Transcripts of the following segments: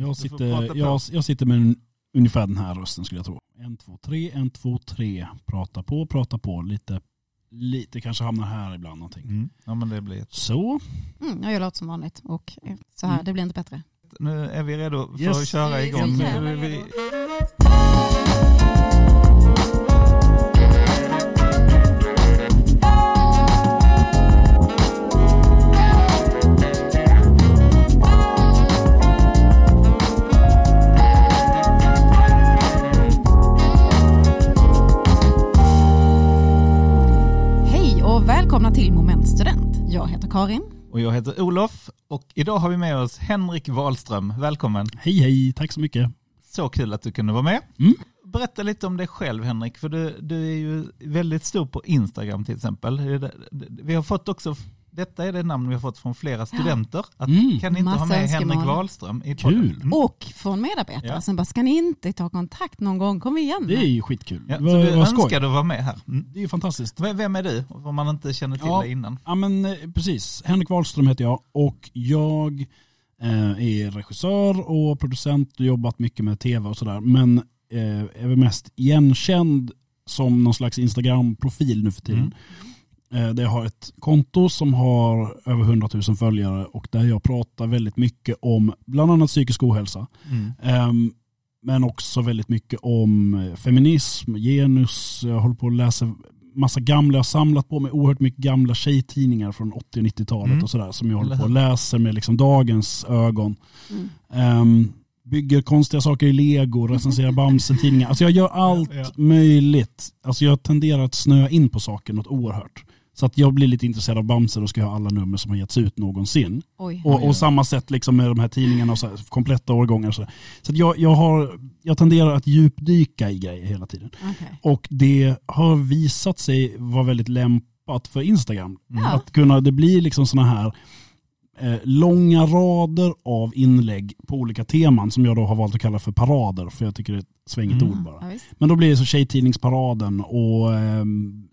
Jag sitter, jag, jag sitter med en, ungefär den här rösten skulle jag tro. En, två, tre, en, två, tre. Prata på, prata på. Lite, lite kanske hamnar här ibland någonting. Mm. Ja men det blir jätte- Så, Mm, jag låter som vanligt och eh, så här, Mm. det blir inte bättre. Nu är vi redo för Yes. att köra Vi är igång. så Karin. Och jag heter Olof och idag har vi med oss Henrik Wahlström. Välkommen. hej hej, tack så mycket. Så kul att du kunde vara med. Mm. Berätta lite om dig själv Henrik, för du, du är ju väldigt stor på Instagram till exempel. Vi har fått också, detta är det namn vi har fått från flera studenter, att Mm. kan ni inte ha med önskemål. Henrik Wahlström i podden? Kul. Mm. Och från medarbetare Ja. som bara, ska ni inte ta kontakt någon gång? Kom igen. Det är ju skitkul. Ja, så du skoj. önskade att vara med här. Mm. Det är ju fantastiskt. Vem är du, om man inte känner till Ja. dig innan? Ja men eh, precis, Henrik Wahlström heter jag och jag eh, är regissör och producent och jobbat mycket med tv och sådär. Men eh, är väl mest igenkänd som någon slags Instagram-profil nu för tiden. Eh, där jag har ett konto som har över 100 000 följare och där jag pratar väldigt mycket om bland annat psykisk ohälsa. Mm. Ehm, men också väldigt mycket om eh, feminism, genus. Jag håller på att läsa massa gamla, jag har samlat på mig oerhört mycket gamla tjejtidningar från 80 och 90-talet Mm. och sådär som jag håller på och läser med liksom dagens ögon. Mm. Ehm, bygger konstiga saker i lego, recenserar Bamse-tidningar. Alltså jag gör allt Ja. möjligt. Alltså jag tenderar att snöa in på saker något oerhört. Så att jag blir lite intresserad av Bamse, då ska ha alla nummer som har getts ut någonsin. Oj. Och, Oj, oj. och samma sätt liksom med de här tidningarna och så här, kompletta årgångar. Och så så att jag, jag, har, jag tenderar att djupdyka i grejer hela tiden. Okej. Och det har visat sig vara väldigt lämpat för Instagram. Mm. Att kunna, det blir liksom sådana här eh, långa rader av inlägg på olika teman som jag då har valt att kalla för parader för jag tycker det är ett svängigt Mm. ord bara. Ja. Men då blir det så Tjejtidningsparaden och ehm,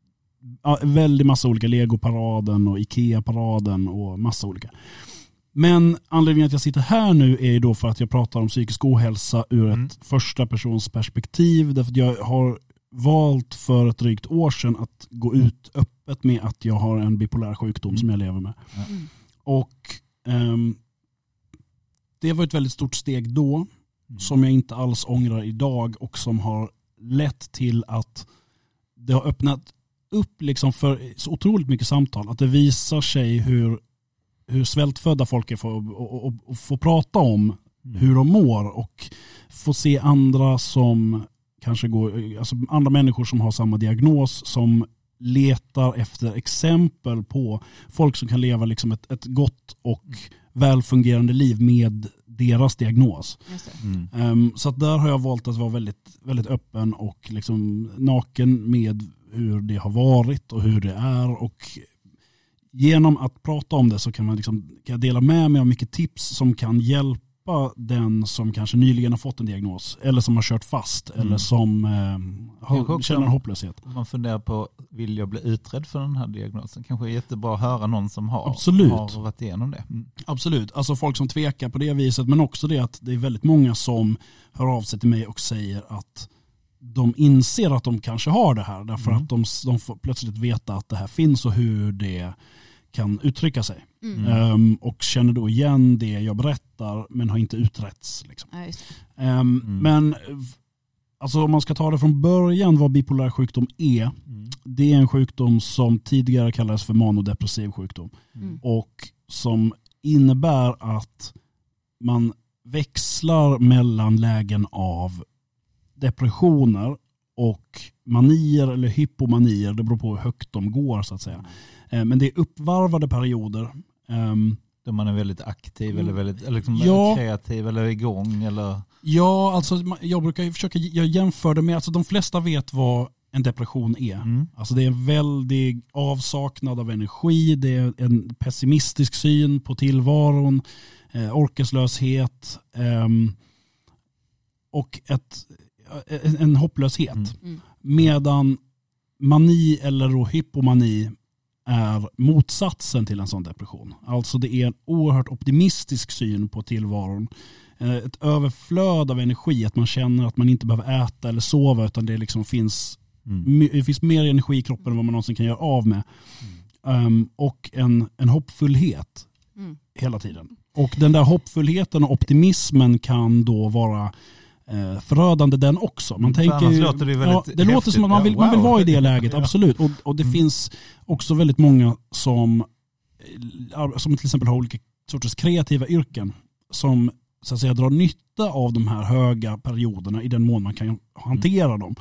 ja, väldigt massa olika Legoparaden och Ikea-paraden och massa olika. Men anledningen att jag sitter här nu är ju då för att jag pratar om psykisk ohälsa ur Mm. ett första persons perspektiv. Därför att jag har valt för ett drygt år sedan att gå ut öppet med att jag har en bipolär sjukdom Mm. som jag lever med. Mm. Och ehm, det var ett väldigt stort steg då Mm. som jag inte alls ångrar idag och som har lett till att det har öppnat upp liksom för så otroligt mycket samtal. Att det visar sig hur, hur svältfödda folk är för och, och, och få prata om Mm. hur de mår och få se andra som kanske går, alltså andra människor som har samma diagnos som letar efter exempel på folk som kan leva liksom ett, ett gott och välfungerande liv med deras diagnos. Just det. Mm. Ehm, så att där har jag valt att vara väldigt, väldigt öppen och liksom naken med hur det har varit och hur det är. Och genom att prata om det så kan man liksom, kan jag dela med mig av mycket tips som kan hjälpa den som kanske nyligen har fått en diagnos eller som har kört fast Mm. eller som Kanske har, känner hopplöshet. Man funderar på, vill jag bli utredd för den här diagnosen? Kanske är jättebra att höra någon som har, Absolut. har varit igenom det. Mm. Absolut, alltså folk som tvekar på det viset men också det att det är väldigt många som hör av sig till mig och säger att de inser att de kanske har det här därför Mm. att de, de får plötsligt veta att det här finns och hur det kan uttrycka sig. Mm. Ehm, och känner då igen det jag berättar men har inte utretts. Liksom. Ja. Ehm, Mm. Men alltså, om man ska ta det från början vad bipolär sjukdom är. Mm. Det är en sjukdom som tidigare kallades för manodepressiv sjukdom Mm. och som innebär att man växlar mellan lägen av depressioner och manier eller hypomanier. Det beror på hur högt de går så att säga. Eh, Men det är uppvarvade perioder. Ehm, Då man är väldigt aktiv eller väldigt eller liksom Ja. kreativ eller igång eller... Ja, alltså jag brukar försöka, jag jämför det med, alltså de flesta vet vad en depression är. Mm. Alltså det är en väldig avsaknad av energi, det är en pessimistisk syn på tillvaron, eh, orkeslöshet ehm, och ett, en, en hopplöshet. Mm. Mm. Medan mani eller då hypomani är motsatsen till en sån depression. Alltså det är en oerhört optimistisk syn på tillvaron. eh, ett överflöd av energi, att man känner att man inte behöver äta eller sova utan det liksom finns, Mm. det finns mer energi i kroppen än vad man någonsin kan göra av med. Um, och en, en hoppfullhet Mm. hela tiden. Och den där hoppfullheten och optimismen kan då vara eh, förödande den också. Man tänker ju, låter det ja, det låter som att man vill, Ja, man vill wow. vara i det läget, absolut. Och, och det Mm. finns också väldigt många som, eh, som till exempel har olika sorters kreativa yrken som så att säga drar nytta av de här höga perioderna i den mån man kan hantera dem.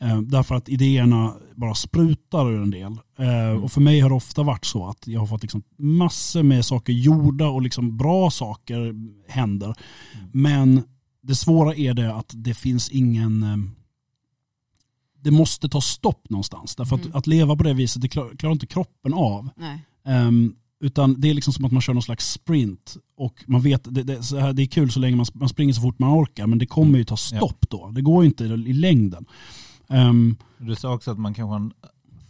Eh, därför att idéerna bara sprutar ur en del. Eh, och för mig har det ofta varit så att jag har fått liksom massor med saker gjorda och liksom bra saker händer. Men det svåra är det att det finns ingen eh, det måste ta stopp någonstans. Därför att, Mm. att leva på det viset, det klar- klarar inte kroppen av. Nej. Ehm, utan det är liksom som att man kör någon slags sprint. Och man vet, det, det, så här, det är kul så länge man, man springer så fort man orkar, men det kommer ju ta stopp då. Det går ju inte i längden. Ehm, Du sa också att man kanske har en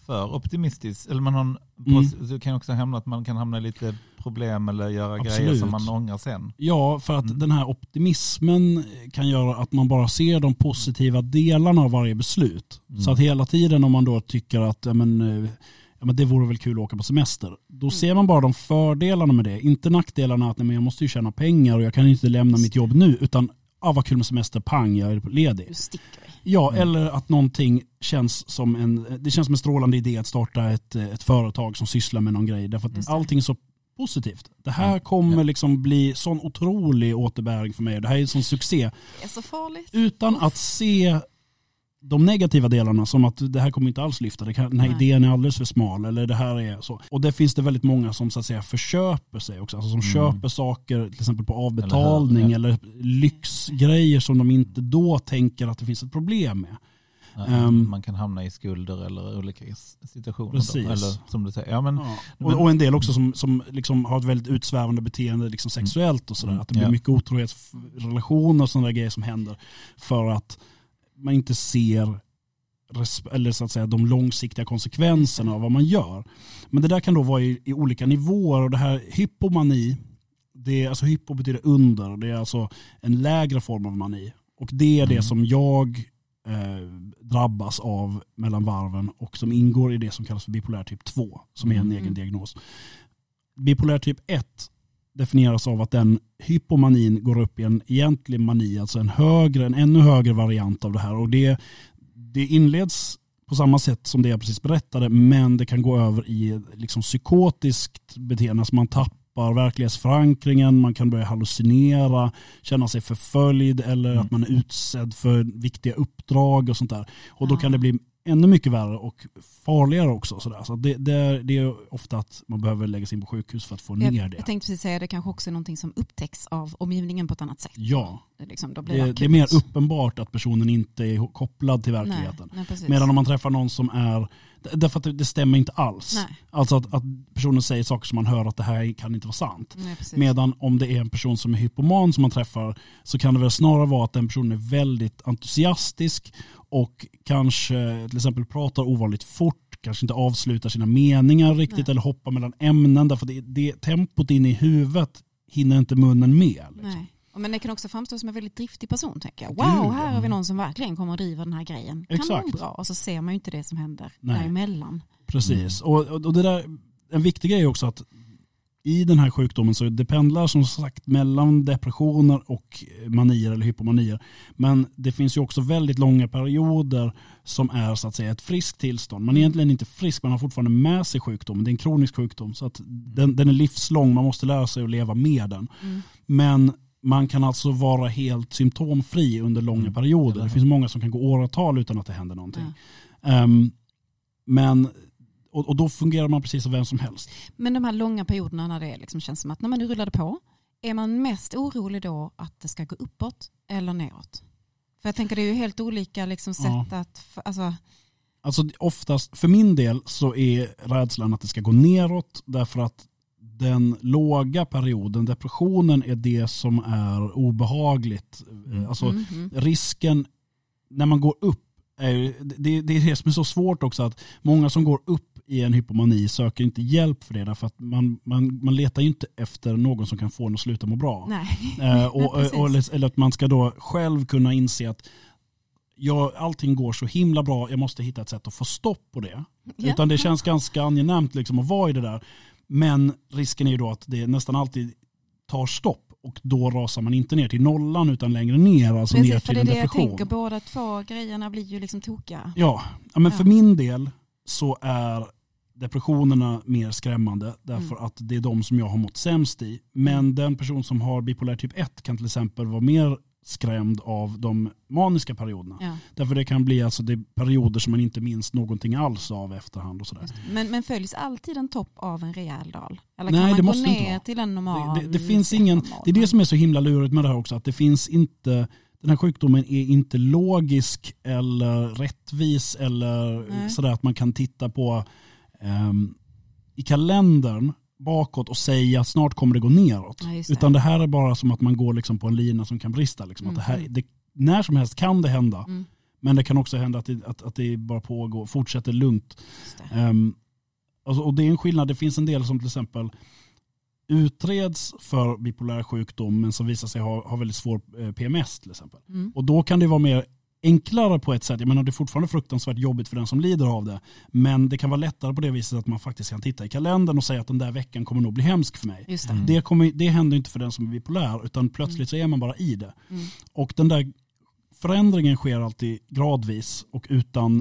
för optimistisk, eller man har en, Mm. det kan också hamna att man kan hamna i lite problem eller göra grejer Absolut. som man ångrar sen. ja, för att Mm. den här optimismen kan göra att man bara ser de positiva delarna av varje beslut. Mm. Så att hela tiden om man då tycker att men, eh, ja, men det vore väl kul att åka på semester. Då ser man bara de fördelarna med det. Inte nackdelarna att nej, men jag måste ju tjäna pengar och jag kan inte lämna mitt jobb nu. Utan ah, vad kul med semester, pang, jag är ledig. Du sticker dig. Ja, Mm. eller att någonting känns som en, det känns som en strålande idé att starta ett, ett företag som sysslar med någon grej. Därför Just att det. allting är så positivt. Det här Mm. kommer liksom bli sån otrolig återbäring för mig. Det här är en sån succé. Det är så farligt. Utan att se de negativa delarna som att det här kommer inte alls lyfta, det kan, den här Nej. idén är alldeles för smal eller det här är så. Och det finns det väldigt många som så att säga förköper sig också, alltså som Mm. köper saker till exempel på avbetalning Eller eller, lyxgrejer som de inte då tänker att det finns ett problem med. Ehm. man kan hamna i skulder eller olika situationer. Precis. Då. Eller som du säger, ja men Ja. Och, och en del också som, som liksom har ett väldigt utsvävande beteende liksom sexuellt och sådär. Mm. Att det blir Ja. mycket otrohetsrelationer och sådana grejer som händer. För att man inte ser eller så att säga, de långsiktiga konsekvenserna av vad man gör. Men det där kan då vara i, i olika nivåer och det här hypomani, det är, alltså hypo betyder under, och det är alltså en lägre form av mani. Och det är Mm. det som jag eh, drabbas av mellan varven och som ingår i det som kallas för bipolär typ 2, som är en Mm. egen diagnos. Bipolär typ 1 definieras av att den hypomanin går upp i en egentlig mani, alltså en högre, en ännu högre variant av det här. Och det, det inleds på samma sätt som det jag precis berättade, men det kan gå över i liksom psykotiskt beteende, alltså man tappar verklighetsförankringen, man kan börja hallucinera, känna sig förföljd eller Mm. att man är utsedd för viktiga uppdrag och sånt där. Och då kan det bli ännu mycket värre och farligare också. Sådär. Så det, det, är, det är ofta att man behöver läggas in på sjukhus för att få ner Jag, det. jag tänkte precis säga det kanske också är någonting som upptäcks av omgivningen på ett annat sätt. Ja, Det, liksom, det, det är mer uppenbart att personen inte är kopplad till verkligheten. Nej, nej. Medan om man träffar någon som är, därför att det, stämmer inte alls. Nej, Alltså att, att personen säger saker som man hör att det här kan inte vara sant. nej. Medan om det är en person som är hypoman som man träffar så kan det väl snarare vara att den personen är väldigt entusiastisk och kanske till exempel pratar ovanligt fort, kanske inte avslutar sina meningar riktigt Nej. eller hoppar mellan ämnen därför det, det tempot inne i huvudet hinner inte munnen med. Liksom. Men det kan också framstå som en väldigt driftig person tänker jag. Gud, Wow, ja. här har vi någon som verkligen kommer att driva den här grejen. Kan Exakt. vara bra. Och så ser man ju inte det som händer Nej. däremellan. Precis. Och, och och det där, en viktig grej är också att i den här sjukdomen så det pendlar som sagt mellan depressioner och manier eller hypomanier. Men det finns ju också väldigt långa perioder som är så att säga ett friskt tillstånd. Man är egentligen inte frisk, man har fortfarande med sig sjukdomen. Det är en kronisk sjukdom så att den, den är livslång, man måste lära sig att leva med den. Mm. Men man kan alltså vara helt symptomfri under långa Mm. perioder. Det finns många som kan gå åratal utan att det händer någonting. Ja. Ehm, men, och, och då fungerar man precis som vem som helst. Men de här långa perioderna när det liksom känns som att när man nu rullade på, är man mest orolig då att det ska gå uppåt eller neråt? För jag tänker det är ju helt olika liksom sätt att, f- alltså, Alltså oftast, för min del så är rädslan att det ska gå neråt därför att den låga perioden, depressionen är det som är obehagligt. Mm. Alltså mm, mm. risken när man går upp, är, det, det är det som är så svårt också att många som går upp i en hypomani söker inte hjälp för det därför att man, man, man letar ju inte efter någon som kan få en att sluta må bra. Nej. Eh, och, Nej, och, eller, eller att man ska då själv kunna inse att jag, allting går så himla bra, jag måste hitta ett sätt att få stopp på det. Ja. Utan det känns ganska angenämt liksom att vara i det där. Men risken är ju då att det nästan alltid tar stopp och då rasar man inte ner till nollan utan längre ner, alltså ner Precis, för till det är en det jag depression. tänker, båda två grejerna blir ju liksom tokiga. Ja, ja men Ja. för min del så är depressionerna mer skrämmande därför Mm. att det är de som jag har mått sämst i. Men den person som har bipolär typ 1 kan till exempel vara mer skrämd av de maniska perioderna. Ja, Därför det kan bli alltså det perioder som man inte minns någonting alls av efterhand och sådär. men, men följs alltid en topp av en rejäl dal? Eller Nej, kan man det gå måste inte ner vara. till en normal? Det, det, det finns ingen, det är det som är så himla lurigt med det här också, att det finns inte, den här sjukdomen är inte logisk eller rättvis eller Nej. sådär att man kan titta på ehm, i kalendern bakåt och säga att snart kommer det gå neråt. Ja, det. Utan det här är bara som att man går liksom på en lina som kan brista. Liksom. Att det här, Mm. det, när som helst kan det hända, Mm, men det kan också hända att det, att, att det bara pågår, fortsätter lugnt. det. Um, alltså, och det är en skillnad, det finns en del som till exempel utreds för bipolär sjukdom men som visar sig ha, ha väldigt svår eh, PMS till exempel. Mm. Och då kan det vara mer enklare på ett sätt. Jag menar det är fortfarande fruktansvärt jobbigt för den som lider av det. Men det kan vara lättare på det viset att man faktiskt kan titta i kalendern och säga att den där veckan kommer nog bli hemsk för mig. Just det. Mm. Det, kommer, det händer inte för den som är bipolär utan plötsligt så är man bara i det. Mm. Och den där förändringen sker alltid gradvis och utan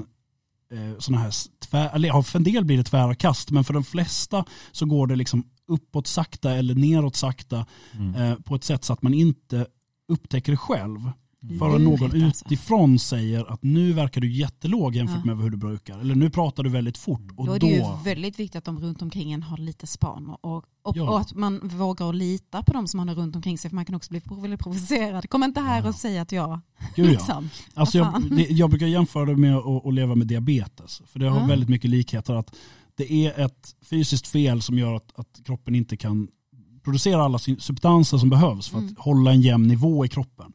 eh, sådana här tvär, eller ja, för en del blir det tvära kast men för de flesta så går det liksom uppåt sakta eller neråt sakta Mm. eh, på ett sätt så att man inte upptäcker det själv. Mm. Förrän någon Lurigt alltså. utifrån säger att nu verkar du jättelåg jämfört Ja. med hur du brukar. Eller nu pratar du väldigt fort. Och Då är det ju väldigt viktigt att de runt omkring en har lite span och, och, Ja. och att man vågar att lita på de som man har runt omkring sig för man kan också bli väldigt provocerad. Kom inte här och säg att jag... Gud, ja. liksom. Alltså jag, det, jag brukar jämföra det med att, att leva med diabetes. För det har Ja. väldigt mycket likheter. att Det är ett fysiskt fel som gör att, att kroppen inte kan producera alla substanser som behövs för att Mm. hålla en jämn nivå i kroppen.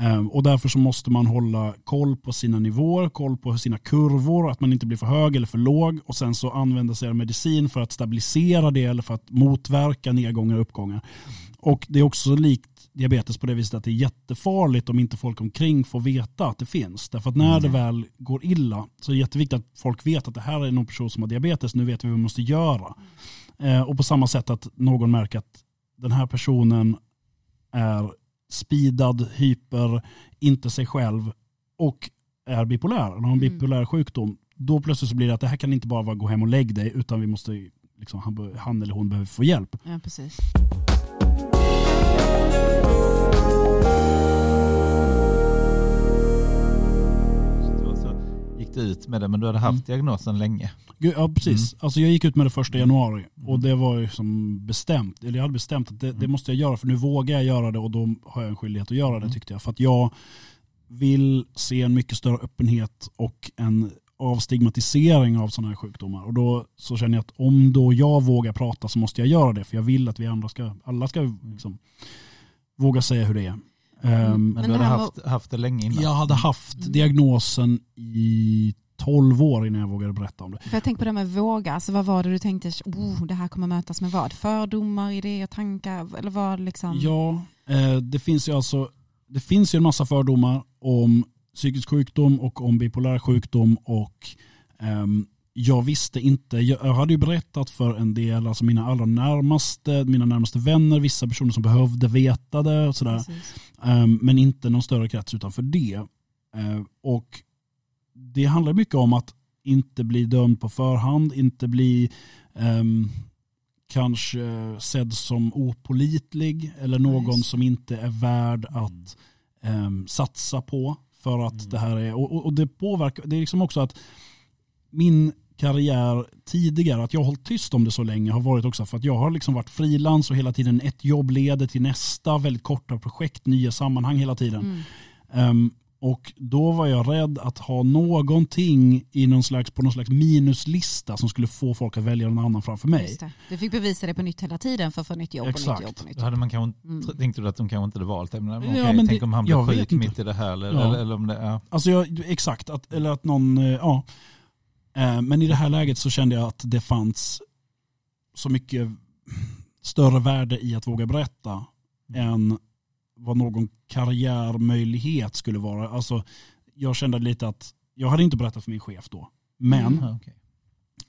Ehm, och därför så måste man hålla koll på sina nivåer, koll på sina kurvor, att man inte blir för hög eller för låg och sen så använda sig av medicin för att stabilisera det eller för att motverka nedgångar och uppgångar. Och det är också likt diabetes på det viset att det är jättefarligt om inte folk omkring får veta att det finns. Därför att när det väl går illa så är det jätteviktigt att folk vet att det här är någon person som har diabetes, nu vet vi vad vi måste göra. Eh, och på samma sätt att någon märker att den här personen är speedad, hyper, inte sig själv och är bipolär, eller har en Mm. bipolär sjukdom. Då plötsligt så blir det att det här kan inte bara vara gå hem och lägg dig utan vi måste, liksom, han, han eller hon behöver få hjälp. Ja, precis. Gick du ut med det, men du hade haft Mm. diagnosen länge. Ja precis, alltså jag gick ut med det första januari och Mm. det var ju som bestämt, eller jag hade bestämt att det, det Mm. måste jag göra för nu vågar jag göra det och då har jag en skyldighet att göra det Mm. tyckte jag. För att jag vill se en mycket större öppenhet och en avstigmatisering av sådana här sjukdomar. Och då så känner jag att om då jag vågar prata så måste jag göra det för jag vill att vi andra ska, alla ska liksom våga säga hur det är. Ehm, Men, Men du hade haft, haft det länge innan. jag hade haft Mm. diagnosen i 12 år innan jag vågade berätta om det. För jag tänker på det med våga, alltså vad var det du tänkte, oh, det här kommer mötas med vad? Fördomar, idéer, tankar eller vad liksom? Ja, eh, det finns ju alltså det finns ju en massa fördomar om psykisk sjukdom och om bipolär sjukdom och ehm, jag visste inte, jag hade ju berättat för en del, alltså mina allra närmaste, mina närmaste vänner, vissa personer som behövde veta det och sådär. Ehm, men inte någon större krets utanför det. Ehm, och det handlar mycket om att inte bli dömd på förhand, inte bli ehm, kanske sedd som opolitlig eller någon det. som inte är värd att ehm, satsa på för att Mm. det här är, och- och det påverkar, det är liksom också att min karriär tidigare, att jag har hållit tyst om det så länge har varit också för att jag har liksom varit frilans och hela tiden ett jobb leder till nästa, väldigt korta projekt, nya sammanhang hela tiden. Mm. Ehm, och då var jag rädd att ha någonting i någon slags, på någon slags minuslista som skulle få folk att välja någon annan framför mig. Just det. Du fick bevisa det på nytt hela tiden för att få nytt jobb och Exakt. nytt jobb och nytt jobb. hade man kanske, Mm. tänkte du att de kanske inte hade valt det? Men, Ja, okej, men tänk det- om han blir sjuk mitt i det här. Eller, Ja. eller, eller om det är... Alltså jag, exakt, att, eller att någon, eh, ja. Eh, Men i det här läget så kände jag att det fanns så mycket större värde i att våga berätta än vad någon karriärmöjlighet skulle vara. Alltså, jag kände lite att jag hade inte berättat för min chef då. Men Mm. Okej.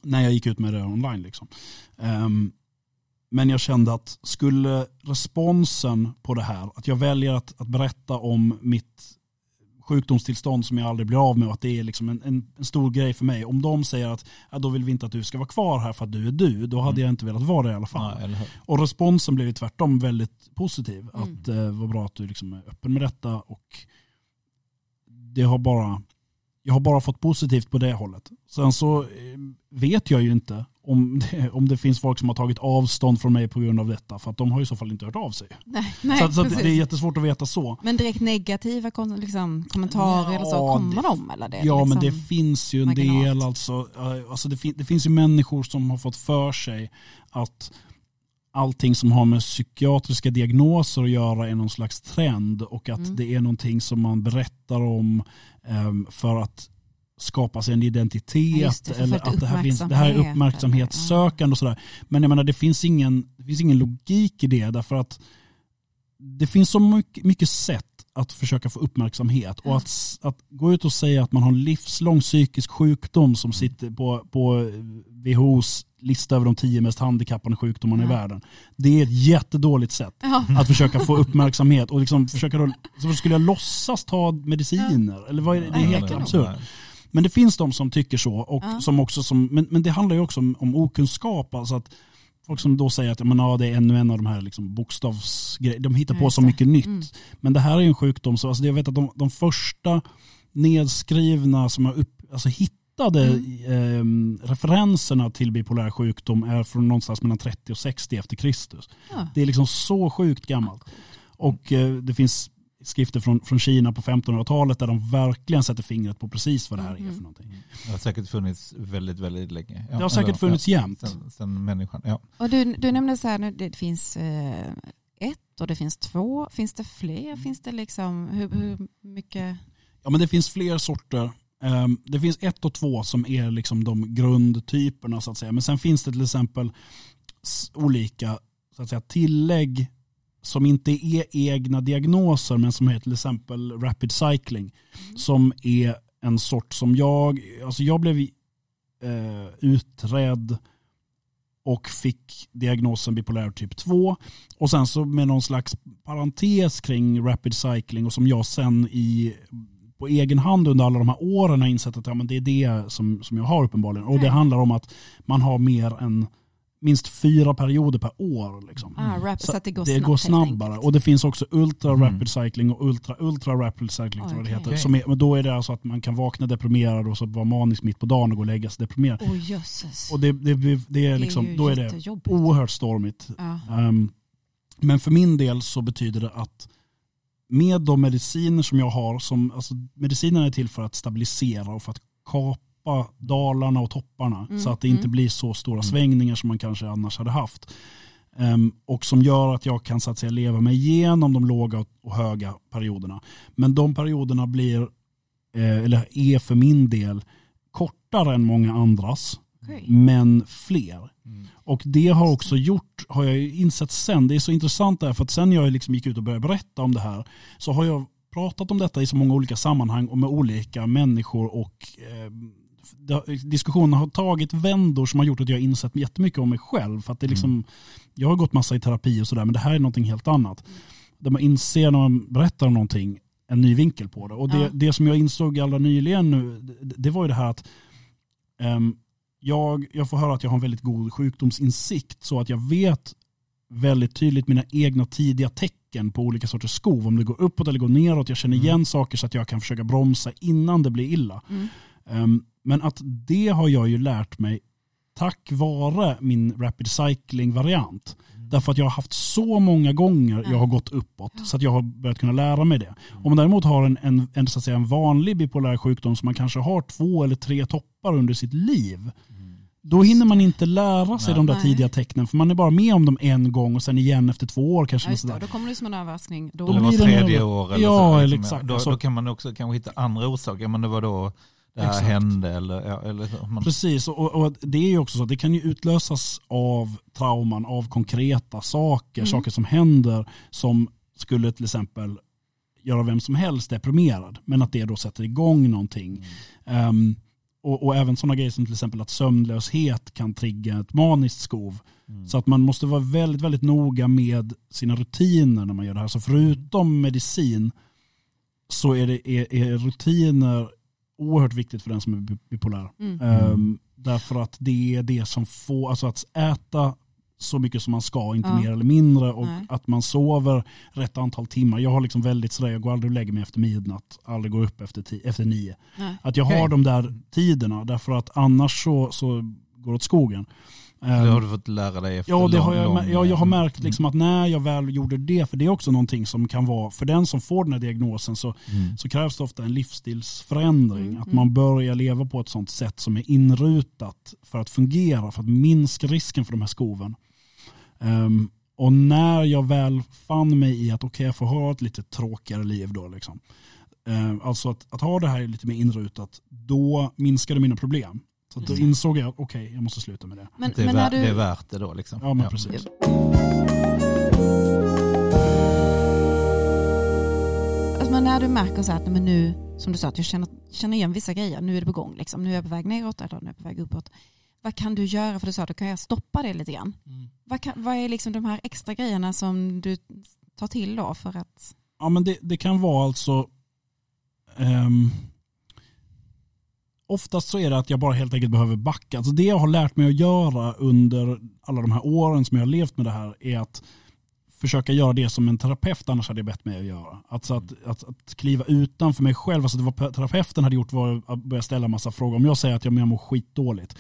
när jag gick ut med det online. Liksom. Ehm, men jag kände att skulle responsen på det här, att jag väljer att, att berätta om mitt sjukdomstillstånd som jag aldrig blir av med och att det är liksom en, en, en stor grej för mig. Om de säger att ja, då vill vi inte att du ska vara kvar här för att du är du, då hade jag inte velat vara det i alla fall. Nej, eller hur? Och responsen blev ju tvärtom väldigt positiv. Mm. Att eh, vad bra att du liksom är öppen med detta och det har bara, jag har bara fått positivt på det hållet. Sen så eh, vet jag ju inte om det, om det finns folk som har tagit avstånd från mig på grund av detta. För att de har i så fall inte hört av sig. Nej, nej, så så det är jättesvårt att veta så. Men direkt negativa kon- liksom, kommentarer eller så, Ja, kommer det- de? Eller det, Ja men liksom, det finns ju en marginalt. del alltså. eh, alltså det, fin- det finns ju människor som har fått för sig att allting som har med psykiatriska diagnoser att göra är någon slags trend och att Mm. det är någonting som man berättar om em, för att skapa sig en identitet det, eller att det här, finns, det här är uppmärksamhet, uppmärksamhetssökande och sådär. Men jag menar det finns ingen, det finns ingen logik i det därför att det finns så mycket, mycket sätt att försöka få uppmärksamhet och att, att gå ut och säga att man har en livslång psykisk sjukdom som sitter på, på WHOs lista över de tio mest handikappande sjukdomarna i Ja. världen. Det är ett jättedåligt sätt Ja. att försöka få uppmärksamhet och liksom försöka då, så skulle jag låtsas ta mediciner? Eller vad är det? det är helt absurt. Men det finns de som tycker så. Och Ja. som också som, men, men det handlar ju också om, om okunskap. Alltså att folk som då säger att ja, men, ja, det är ännu en av de här liksom, bokstavsgrejerna. De hittar Ja, på så det. mycket nytt. Mm. Men det här är ju en sjukdom. Så, alltså, jag vet att de, de första nedskrivna som jag upp, alltså, hittade Mm. eh, referenserna till bipolär sjukdom är från någonstans mellan 30 och 60 efter Kristus. Ja. Det är liksom så sjukt gammalt. Och eh, det finns skrifter från, från Kina på 1500-talet där de verkligen sätter fingret på precis vad det här är Mhm. för någonting. Det har säkert funnits väldigt, väldigt länge. Ja, Det har säkert eller- funnits jämt. Ja, sen, sen människan, ja. Och du, du nämnde så här, nu, det finns eh, ett och det finns två. Finns det fler? Finns det liksom, hur, hur mycket? Ja men det finns fler sorter. Ehm, Det finns ett och två som är liksom de grundtyperna så att säga. Men sen finns det till exempel olika så att säga, tillägg som inte är egna diagnoser men som är till exempel rapid cycling. Som är en sort som jag, alltså jag blev eh, utredd och fick diagnosen bipolär typ 2 och sen så med någon slags parentes kring rapid cycling och som jag sen i på egen hand under alla de här åren har insett att ja, men det är det som, som jag har uppenbarligen. Och det handlar om att man har mer än minst fyra perioder per år. Liksom. Ah, rap, så, att det går, det snabbt, går snabbare. Och det finns också ultra Mm. rapid cycling och ultra ultra rapid cycling. tror jag det heter. Som är, men då är det alltså att man kan vakna deprimerad och så vara manisk mitt på dagen och gå och lägga sig deprimerad. Jösses. Och det, det, det, det är liksom, ju då är det oerhört stormigt. Ja. Ehm, men för min del så betyder det att med de mediciner som jag har, som, alltså medicinerna är till för att stabilisera och för att kapa dalarna och topparna Mm, så att det inte mm. blir så stora svängningar som man kanske annars hade haft. Ehm, och som gör att jag kan så att säga leva mig igenom de låga och höga perioderna. Men de perioderna blir, eh, eller är för min del, kortare än många andras, Okej. men fler. Mm. Och det har också gjort, har jag ju insett sen, det är så intressant där, för att sen jag liksom gick ut och började berätta om det här, så har jag pratat om detta i så många olika sammanhang och med olika människor och eh, det- diskussionen har tagit vändor som har gjort att jag har insett jättemycket om mig själv. För att det är liksom, Jag har gått massa i terapi och sådär, men det här är någonting helt annat. Där man inser när man berättar om någonting, en ny vinkel på det. Och det, Ja. det som jag insåg allra nyligen nu, det, det var ju det här att ehm, jag, jag får höra att jag har en väldigt god sjukdomsinsikt så att jag vet väldigt tydligt mina egna tidiga tecken på olika sorters skov. Om det går uppåt eller går neråt. Jag känner Mm. igen saker så att jag kan försöka bromsa innan det blir illa. Mm. Ehm, men att det har jag ju lärt mig tack vare min rapid cycling-variant. Därför att jag har haft så många gånger jag har gått uppåt så att jag har börjat kunna lära mig det. Om man däremot har en, en, en, så att säga, en vanlig bipolär sjukdom som man kanske har två eller tre toppar under sitt liv. Då hinner man inte lära sig Nej. de där tidiga tecknen för man är bara med om dem en gång och sen igen efter två år kanske. Ja, just det. Då kommer det som en överraskning. Då, Då Eller var blir det tredje år eller Ja, så. eller exakt. Då, Alltså- då kan man också kanske hitta andra orsaker. Men det var då det här Exakt. hände eller, eller. Man, Precis, och, och det är ju också så att det kan ju utlösas av trauman, av konkreta saker, Mm. saker som händer som skulle till exempel göra vem som helst deprimerad, men att det då sätter igång någonting. Ehm, och, och även sådana grejer som till exempel att sömnlöshet kan trigga ett maniskt skov. Mm. Så att man måste vara väldigt, väldigt noga med sina rutiner när man gör det här. Så förutom medicin så är, det, är, är rutiner oerhört viktigt för den som är bi- bipolär. Mm. Ehm, därför att det är det som får, alltså att äta så mycket som man ska, inte Ja. mer eller mindre. Och Nej. att man sover rätt antal timmar. Jag har liksom väldigt sådär, jag går aldrig och lägger mig efter midnatt, aldrig går upp efter, ti- efter nio. Nej. Att jag Okej. har de där tiderna, därför att annars så, så går det åt skogen. Det Ehm, har du fått lära dig efter Ja, det lång, har jag, lång, jag, jag har mm. märkt liksom att när jag väl gjorde det, för det är också någonting som kan vara, för den som får den här diagnosen så, Mm. så krävs det ofta en livsstilsförändring. Mm, att mm. man börjar leva på ett sånt sätt som är inrutat för att fungera, för att minska risken för de här skoven. Ehm, och när jag väl fann mig i att okej, jag får ha ett lite tråkigare liv då, liksom. Ehm, alltså att, att ha det här lite mer inrutat, då minskade mina problem. Så då insåg jag att okej, jag måste sluta med det. Men, det, är men vär, när du, det är värt det då liksom. Ja, men precis. alltså, men när du märker så här att men nu, som du sa, att jag känner, känner igen vissa grejer, nu är det på gång, liksom. nu är jag på väg neråt eller nu är jag på väg uppåt. Vad kan du göra? För du sa att du kan jag stoppa det lite grann. Vad, kan, vad är liksom de här extra grejerna som du tar till då för att... Ja men det, det kan vara alltså ehm, Oftast så är det att jag bara helt enkelt behöver backa. Alltså det jag har lärt mig att göra under alla de här åren som jag har levt med det här är att försöka göra det som en terapeut annars hade jag bett mig att göra. Alltså att, att, att kliva utanför mig själv. Alltså det var terapeuten hade gjort var att börja ställa massa frågor. Om jag säger att jag mår skitdåligt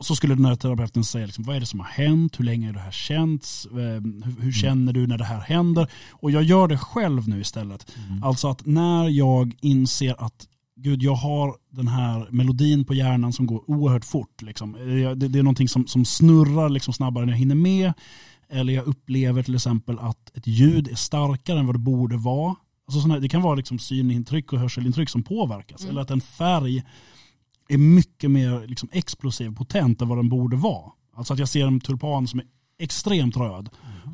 så skulle den här terapeuten säga liksom, vad är det som har hänt, hur länge har det här känts, Eh, hur, hur känner du när det här händer? Och jag gör det själv nu istället. Mm. Alltså att när jag inser att gud jag har den här melodin på hjärnan som går oerhört fort. Liksom. Eh, Det, det är någonting som, som snurrar liksom snabbare än jag hinner med. Eller jag upplever till exempel att ett ljud är starkare än vad det borde vara. Alltså såna, det kan vara liksom synintryck och hörselintryck som påverkas. Mm. Eller att en färg är mycket mer liksom explosiv, potent än vad den borde vara. Alltså att jag ser en tulpan som är extremt röd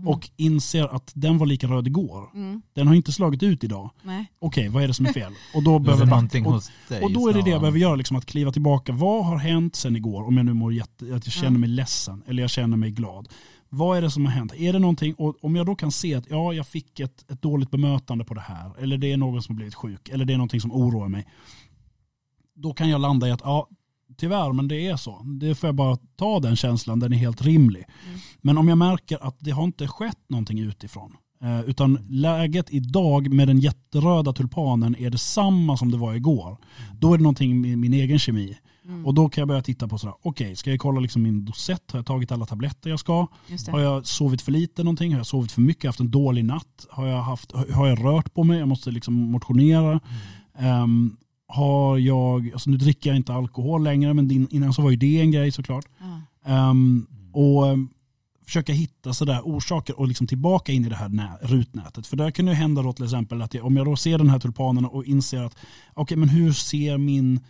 och inser att den var lika röd igår. Mm, Den har inte slagit ut idag. nej. Okej, vad är det som är fel? Och då behöver någonting och, och då är det det jag behöver göra, liksom att kliva tillbaka. Vad har hänt sen igår? Om jag nu mår jätte, att jag känner mig ledsen eller jag känner mig glad. Vad är det som har hänt? Är det någonting, och om jag då kan se att ja, jag fick ett, ett dåligt bemötande på det här, eller det är någon som har blivit sjuk, eller det är någonting som oroar mig. Då kan jag landa i att ja, tyvärr, men det är så. Det får jag bara ta den känslan, den är helt rimlig. Mm. Men om jag märker att det har inte skett någonting utifrån, eh, utan läget idag med den jätteröda tulpanen är detsamma som det var igår, då är det någonting med min egen kemi. Mm, Och då kan jag börja titta på sådär, okej, ska jag kolla liksom min dosett? Har jag tagit alla tabletter jag ska? Har jag sovit för lite någonting? Har jag sovit för mycket? Haft en dålig natt? Har jag, haft, har jag rört på mig? Jag måste liksom motionera. Ehm, har jag, alltså nu dricker jag inte alkohol längre, men innan så var ju det en grej såklart. Ja. Ehm, och ehm, försöka hitta sådär orsaker och liksom tillbaka in i det här nä- rutnätet. För där kan det hända då till exempel att jag, om jag då ser den här tulpanen och inser att okej men hur ser min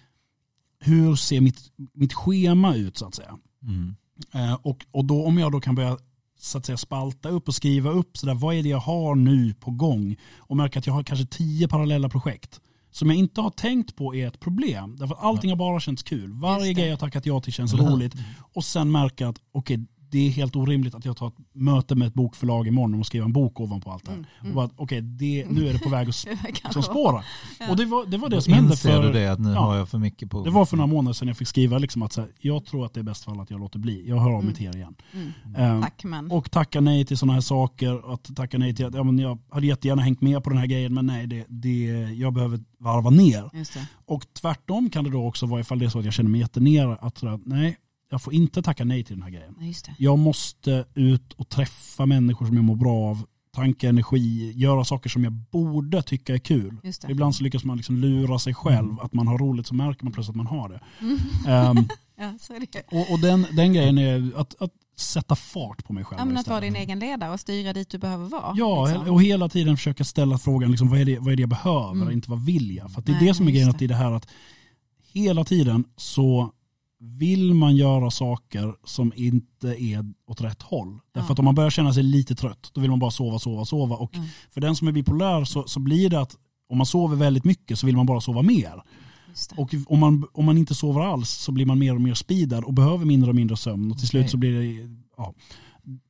hur ser mitt, mitt schema ut så att säga. Mm. Eh, och, och då om jag då kan börja så att säga spalta upp och skriva upp så där, vad är det jag har nu på gång och märka att jag har kanske tio parallella projekt som jag inte har tänkt på är ett problem. Därför att allting har bara känts kul. Varje grej jag tackat ja till känns roligt. Och sen märka att okej, det är helt orimligt att jag tar ett möte med ett bokförlag imorgon och skriver en bok ovanpå allt det här. Mm, Och mm. bara, okej, det, nu är det på väg att som spåra. Ja. Och det var det, var det som hände för... du det att nu ja. har jag för mycket på Det var för några månader sedan jag fick skriva liksom att så här, jag tror att det är bäst för alla att jag låter bli. Jag hör av mig Mm. till er igen. Mm. Ehm, Tack men. och tacka nej till sådana här saker. Att tacka nej till att ja, men jag hade jättegärna hängt med på den här grejen men nej, det, det, jag behöver varva ner. Just det. Och tvärtom kan det då också vara ifall det är så att jag känner mig jättenere att sådär, nej, jag får inte tacka nej till den här grejen. Ja. Jag måste ut och träffa människor som jag mår bra av, tanka energi, göra saker som jag borde tycka är kul. Ibland så lyckas man liksom lura sig själv, Mm. att man har roligt så märker man plötsligt att man har det. Mm. Ehm, Ja, det. och och den, den grejen är att, att sätta fart på mig själv. Ja, men att vara din egen ledare och styra dit du behöver vara. Ja, liksom. och hela tiden försöka ställa frågan, liksom, vad, är det, vad är det jag behöver, Mm. inte vad vill jag? För det är Nej, det som är grejen, det. att det är det här att hela tiden så vill man göra saker som inte är åt rätt håll. Därför Ja. att om man börjar känna sig lite trött, då vill man bara sova, sova, sova. Och Mm. för den som är bipolär så, så blir det att om man sover väldigt mycket så vill man bara sova mer. Och om man, om man inte sover alls så blir man mer och mer speedad och behöver mindre och mindre sömn. Och till slut Okej. så blir det, ja,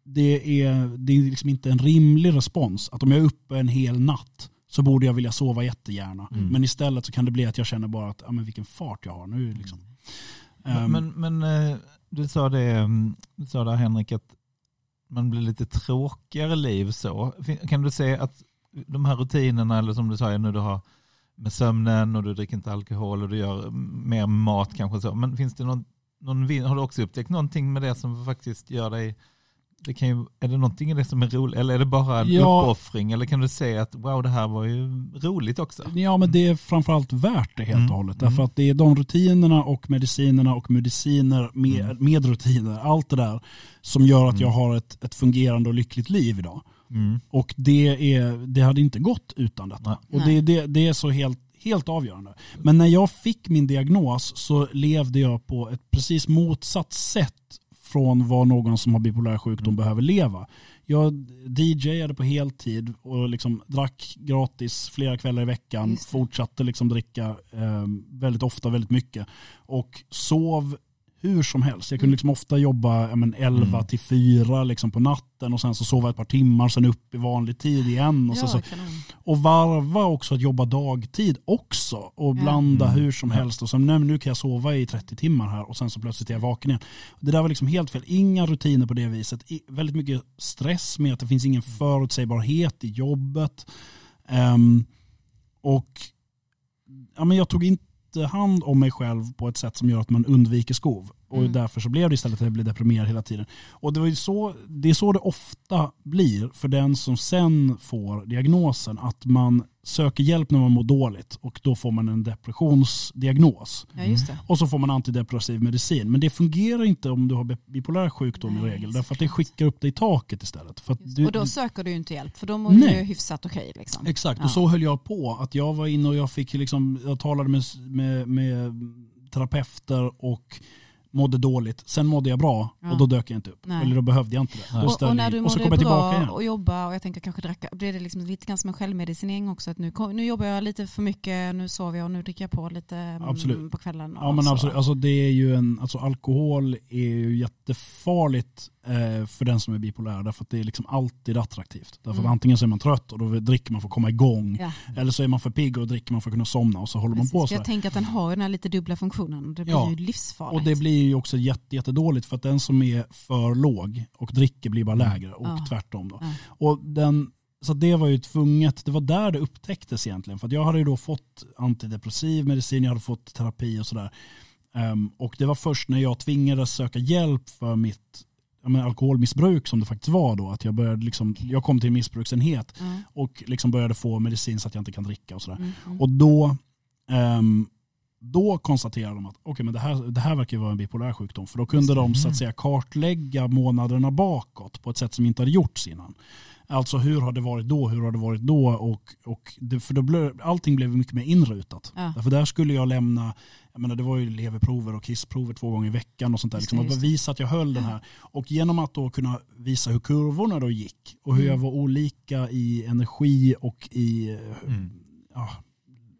det är, det är liksom inte en rimlig respons. Att om jag är uppe en hel natt så borde jag vilja sova jättegärna. Mm. Men istället så kan det bli att jag känner bara att, ja men vilken fart jag har nu liksom. Ehm, Men, men eh, du sa det, mm, du sa där Henrik att man blir lite tråkigare liv så. Kan du säga att de här rutinerna, eller som du sa nu du har med sömnen och du dricker inte alkohol och du gör mer mat kanske så. Men finns det någon, någon har du också upptäckt någonting med det som faktiskt gör dig det kan ju, är det någonting i det som är roligt eller är det bara en Ja. uppoffring eller kan du säga att wow det här var ju roligt också? Ja men det är framförallt värt det helt Mm. och hållet. Mm. Därför att det är de rutinerna och medicinerna och mediciner med, Mm. med rutiner, allt det där som gör att Mm. jag har ett, ett fungerande och lyckligt liv idag. Mm. Och det, är, det hade inte gått utan detta. Nej. Och det, det, det är så helt, helt avgörande. Men när jag fick min diagnos så levde jag på ett precis motsatt sätt från vad någon som har bipolär sjukdom Mm. behöver leva. Jag DJade på heltid och liksom drack gratis flera kvällar i veckan. Fortsatte liksom dricka eh, väldigt ofta, väldigt mycket. Och sov hur som helst. Jag kunde liksom ofta jobba ja, men 11 Mm. till 4 liksom på natten och sen så sova ett par timmar, sen upp i vanlig tid igen. Och, ja, så, kanon. och varva också att jobba dagtid också och blanda Mm. hur som helst. Och så, nej, nu kan jag sova i 30 timmar här och sen så plötsligt är jag vaken igen. Det där var liksom helt fel. Inga rutiner på det viset. I, väldigt mycket stress med att det finns ingen förutsägbarhet i jobbet. Ehm, och ja, men jag tog inte hand om mig själv på ett sätt som gör att man undviker skov. Och Mm. därför så blev det istället att jag blev deprimerad hela tiden. Och det, var så, det är så det ofta blir för den som sen får diagnosen. Att man söker hjälp när man mår dåligt och då får man en depressionsdiagnos. Ja. Och så får man antidepressiv medicin. Men det fungerar inte om du har bi- bipolär sjukdom Nej, i regel. Därför att det skickar upp dig i taket istället. Du, och då du- söker du inte hjälp för då mår du Nej. ju hyfsat okej. liksom. Exakt, Ja. och så höll jag på. Att jag var inne och jag fick liksom, jag talade med, med, med terapeuter och mådde dåligt. Sen mådde jag bra Ja. och då dök jag inte upp. Nej. Eller då behövde jag inte det. Och, och när du och så mådde kom jag tillbaka bra igen. och jobba och jag tänker kanske dracka, blir det liksom lite grann som en självmedicinering också? Att nu, nu jobbar jag lite för mycket, nu sover jag och nu dricker jag på lite mm, Absolut. på kvällen. Ja men så. absolut, alltså det är ju en, alltså alkohol är ju jättefarligt eh, för den som är bipolär därför att det är liksom alltid attraktivt. Därför att Mm. antingen så är man trött och då dricker man för att komma igång Ja, eller så är man för pigg och dricker man för att kunna somna och så håller man precis. på För så. jag tänker att den har den här lite dubbla funktionen det blir Ja. ju livsfarligt. Och det blir ju också jätte, jättedåligt för att den som är för låg och dricker blir bara lägre och Ja. tvärtom. Då. Ja. Och den, så det var ju tvunget, det var där det upptäcktes egentligen. För jag hade ju då fått antidepressiv medicin, jag hade fått terapi och sådär. Ehm, och det var först när jag tvingades söka hjälp för mitt men alkoholmissbruk som det faktiskt var då. Att jag, började liksom, jag kom till en missbruksenhet Ja. och liksom började få medicin så att jag inte kan dricka och sådär. Mm, mm. Och då, ehm, då konstaterade de att okay, men det, här, det här verkar vara en bipolär sjukdom. För då kunde de så att säga kartlägga månaderna bakåt på ett sätt som inte hade gjorts innan. Alltså hur har det varit då, hur har det varit då? Och, och det, för då blev, allting blev mycket mer inrutat. Ja. Därför där skulle jag lämna, jag menar, det var ju leverprover och kissprover två gånger i veckan och sånt där. Liksom, det. visa att jag höll den här. Och genom att då kunna visa hur kurvorna då gick och hur Mm. jag var olika i energi och i eh, Mm. ja,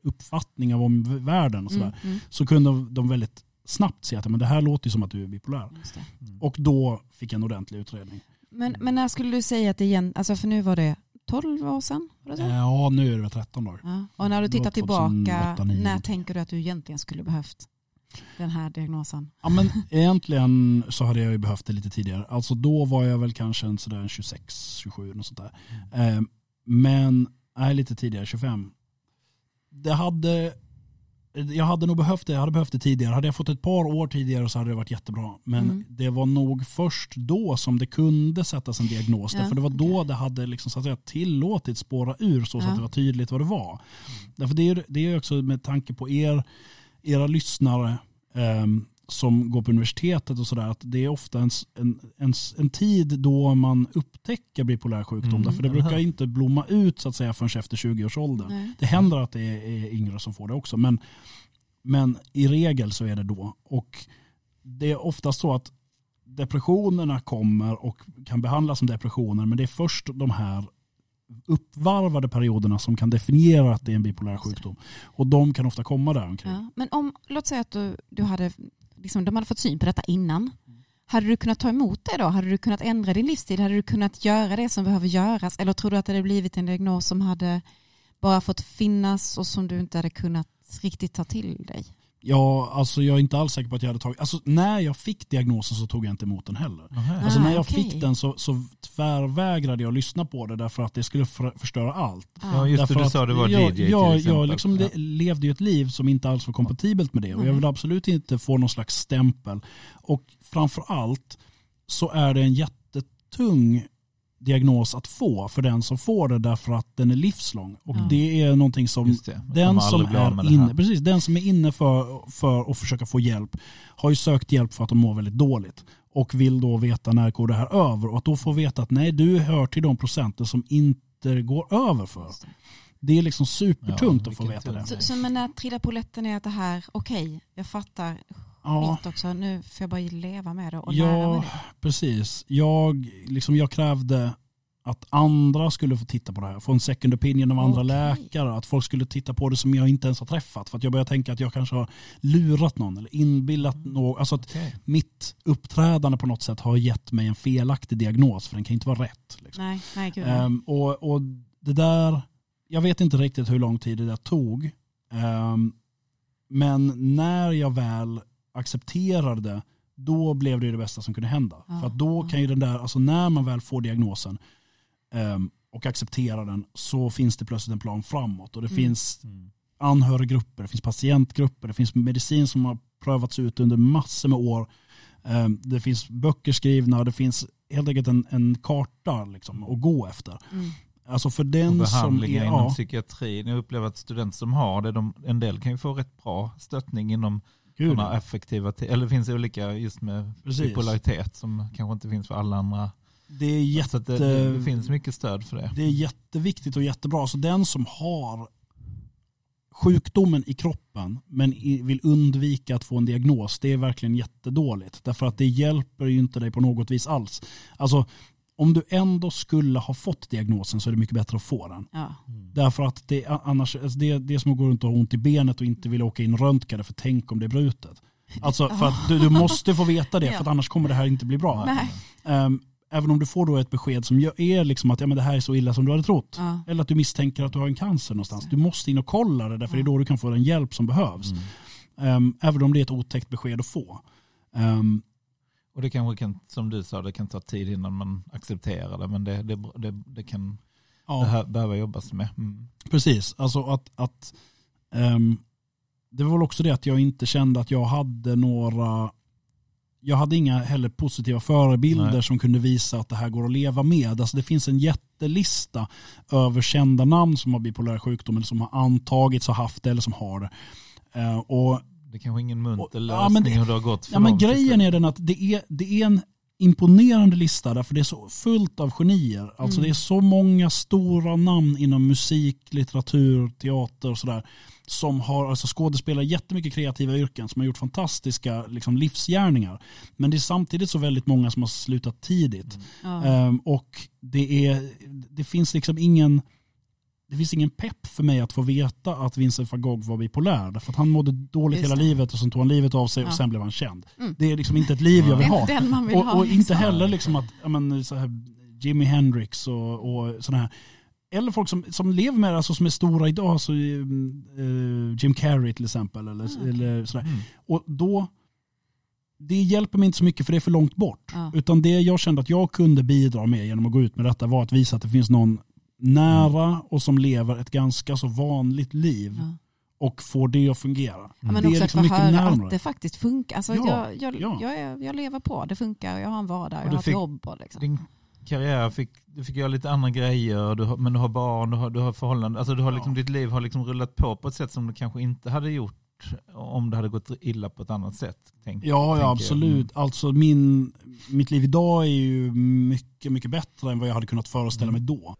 uppfattning av om världen och sådär, Mm, mm. så kunde de väldigt snabbt se att men det här låter ju som att du är bipolär. Just det. Och då fick jag en ordentlig utredning. Men, men när skulle du säga att det igen, alltså för nu var det 12 år sedan? Var det så? Ja, nu är det väl 13 dagar. Ja. Och när du tittar tillbaka, 2008, 2009. när tänker du att du egentligen skulle behövt den här diagnosen? Ja, men egentligen så hade jag ju behövt det lite tidigare. Alltså då var jag väl kanske en sådär 26, 27 och sånt där. Eh, men, nej lite tidigare, 25. Det hade, jag hade nog behövt det, jag hade behövt det tidigare. Hade jag fått ett par år tidigare så hade det varit jättebra. Men Mm. det var nog först då som det kunde sättas en diagnos. Ja, Därför det var då okej. det hade liksom, så att säga, tillåtit spåra ur så, så Ja. att det var tydligt vad det var. Därför det är, det är också med tanke på er, era lyssnare ehm, som går på universitetet och sådär, att det är ofta en, en, en, en tid då man upptäcker bipolär sjukdom. Mm, därför det brukar inte blomma ut så att säga förrän efter 20-årsåldern. Nej. Det händer att det är, är yngre som får det också. Men, Men i regel så är det då. Och det är oftast så att depressionerna kommer och kan behandlas som depressioner men det är först de här uppvarvade perioderna som kan definiera att det är en bipolär sjukdom. Och de kan ofta komma där omkring. Ja. Men om, låt säga att du, du hade, liksom, de hade fått syn på detta innan. Hade du kunnat ta emot det då? Hade du kunnat ändra din livsstil? Hade du kunnat göra det som behöver göras? Eller tror du att det hade blivit en diagnos som hade bara fått finnas och som du inte hade kunnat riktigt ta till dig? Ja, alltså jag är inte alls säker på att jag hade tagit, alltså när jag fick diagnosen så tog jag inte emot den heller. Nähä. Alltså Ah, när jag okej. fick den så, så tvärvägrade jag lyssna på det därför att det skulle för, förstöra allt. Ja, just det, Därför du att sa det var jag, DJ till jag, exempel. jag liksom Ja. le- levde ju ett liv som inte alls var kompatibelt med det och jag Nej. vill absolut inte få någon slags stämpel. Och framför allt så är det en jättetung diagnos att få för den som får det därför att den är livslång. Och Ja. det är någonting som den som, är inne, precis, den som är inne för, för att försöka få hjälp har ju sökt hjälp för att de mår väldigt dåligt och vill då veta när går det här över och att då få veta att nej du hör till de procenten som inte går över för. Det är liksom supertungt Ja, att få veta det. Så, så men när polletten är att det här, okej, jag fattar Ja, skit också, nu får jag bara leva med det och lära mig ja det. precis. Jag, liksom, jag krävde att andra skulle få titta på det här, få en second opinion av andra Okej. läkare, att folk skulle titta på det som jag inte ens har träffat. För att jag börjar tänka att jag kanske har lurat någon eller inbillat någon. Alltså att Okej. mitt uppträdande på något sätt har gett mig en felaktig diagnos för den kan inte vara rätt. Liksom. Nej, nej gud. Ehm, och, och det där, jag vet inte riktigt hur lång tid det där tog. Ehm, men när jag väl accepterade det, då blev det det bästa som kunde hända. Ja, För att då kan ju den där, alltså när man väl får diagnosen ehm, och accepterar den så finns det plötsligt en plan framåt. Och det Mm. finns Mm. anhöriggrupper, det finns patientgrupper, det finns medicin som har prövats ut under massor med år. Ehm, Det finns böcker skrivna, det finns helt enkelt en, en karta liksom, att gå efter. Mm. Alltså för Och den som behandlingar är, inom ja, psykiatrin. Jag upplever att studenter som har det, de, en del kan ju få rätt bra stöttning inom gud, sådana effektiva, te- eller det finns olika just med Precis. bipolaritet som kanske inte finns för alla andra. det är, jätte, det, det, finns mycket stöd för det. det är jätteviktigt och jättebra. Så den som har sjukdomen i kroppen men vill undvika att få en diagnos, det är verkligen jättedåligt. Därför att det hjälper ju inte dig på något vis alls. Alltså, om du ändå skulle ha fått diagnosen så är det mycket bättre att få den. Ja. Därför att det, annars, alltså det, det är som att gå runt och ha ont i benet och inte vilja åka in och röntga det för tänk om det är brutet. Alltså för att du, du måste få veta det för att annars kommer det här inte bli bra. Nej. Ehm, även om du får då ett besked som är liksom att ja, men det här är så illa som du hade trott. Ja. Eller att du misstänker att du har en cancer någonstans. Du måste in och kolla det därför det är då du kan få den hjälp som behövs. Ehm, även om det är ett otäckt besked att få. Ehm, Och det kanske kan, som du sa, det kan ta tid innan man accepterar det, men det, det, det, det kan ja. behö- behöva jobbas med. Mm. Precis, alltså att, att ehm, det var väl också det att jag inte kände att jag hade några, jag hade inga heller positiva förebilder Nej. som kunde visa att det här går att leva med. Alltså det finns en jättelista över kända namn som har bipolär sjukdom eller som har antagits ha haft det eller som har det. Eh, och Det är kanske ingen munter ja, lösning men det- hur det har gått för Ja, men grejen är den att det är, det är en imponerande lista därför det är så fullt av genier. Alltså Mm. det är så många stora namn inom musik, litteratur, teater och sådär som har alltså skådespelare jättemycket kreativa yrken som har gjort fantastiska liksom, livsgärningar. Men det är samtidigt så väldigt många som har slutat tidigt. Ja. Ehm, och det, är, det finns liksom ingen det finns ingen pepp för mig att få veta att Vincent van Gogh var bipolär. Därför att han mådde dåligt Just hela det. livet och sen tog han livet av sig och Ja. sen blev han känd. Mm. Det är liksom inte ett liv jag vill ha. inte vill Och, ha. och inte liksom. heller liksom att ja, men, så här, Jimi Hendrix och, och sådana här. Eller folk som, som lever med det, alltså, som är stora idag, alltså, eh, Jim Carrey till exempel. Eller, okej. eller sådär. Mm. Och då, det hjälper mig inte så mycket för det är för långt bort. Ja. Utan det jag kände att jag kunde bidra med genom att gå ut med detta var att visa att det finns någon nära och som lever ett ganska så vanligt liv Ja. och får det att fungera. Ja, men Det är också liksom att få mycket höra närmare. att det faktiskt funkar. Alltså, Ja, jag, jag, ja. Jag, är, jag lever på, det funkar, jag har en vardag, Och jag har ett fick- jobb. Och liksom. Din karriär, fick, du fick göra lite andra grejer, du har, men du har barn, du har, du har förhållanden. Alltså du har liksom, Ja. Ditt liv har liksom rullat på på ett sätt som du kanske inte hade gjort om det hade gått illa på ett annat sätt. Tänk, Ja, ja jag. absolut. Alltså min, mitt liv idag är ju mycket, mycket bättre än vad jag hade kunnat föreställa mig då.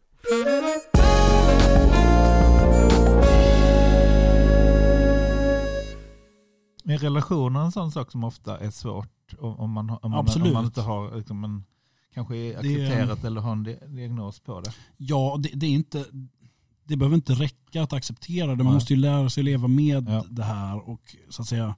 Med relationer en sån sak som ofta är svårt om, man, om, man, Absolut. om man inte har liksom en, kanske är accepterat eller har en di- diagnos på det. Ja, det, det är inte... Det behöver inte räcka att acceptera det. Man Nej. måste ju lära sig leva med Ja. det här. Och så att säga,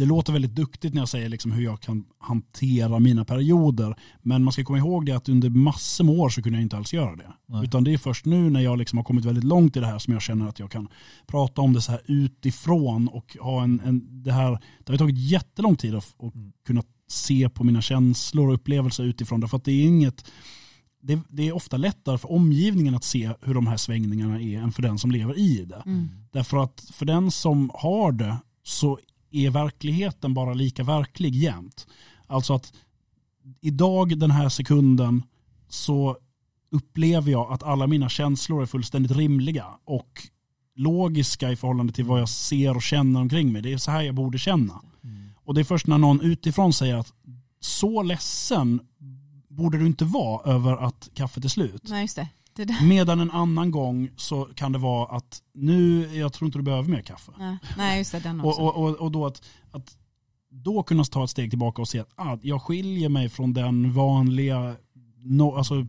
det låter väldigt duktigt när jag säger liksom hur jag kan hantera mina perioder. Men man ska komma ihåg det att under massor med år så kunde jag inte alls göra det. Nej. Utan det är först nu när jag liksom har kommit väldigt långt i det här som jag känner att jag kan prata om det så här utifrån. Och ha en, en, det, här, det har tagit jättelång tid att, att Mm. kunna se på mina känslor och upplevelser utifrån. Därför att det är inget det, det är ofta lättare för omgivningen att se hur de här svängningarna är än för den som lever i det. Mm. Därför att för den som har det så är verkligheten bara lika verklig jämt. Alltså att idag den här sekunden så upplever jag att alla mina känslor är fullständigt rimliga och logiska i förhållande till vad jag ser och känner omkring mig. Det är så här jag borde känna. Och det är först när någon utifrån säger att så ledsen borde du inte vara över att kaffet är slut. Nej, just det. Medan en annan gång så kan det vara att nu, jag tror inte du behöver mer kaffe. Nej, Nej, just det. Den också. Och, och, och, och då att, att då kunna ta ett steg tillbaka och se att ah, jag skiljer mig från den vanliga, no, alltså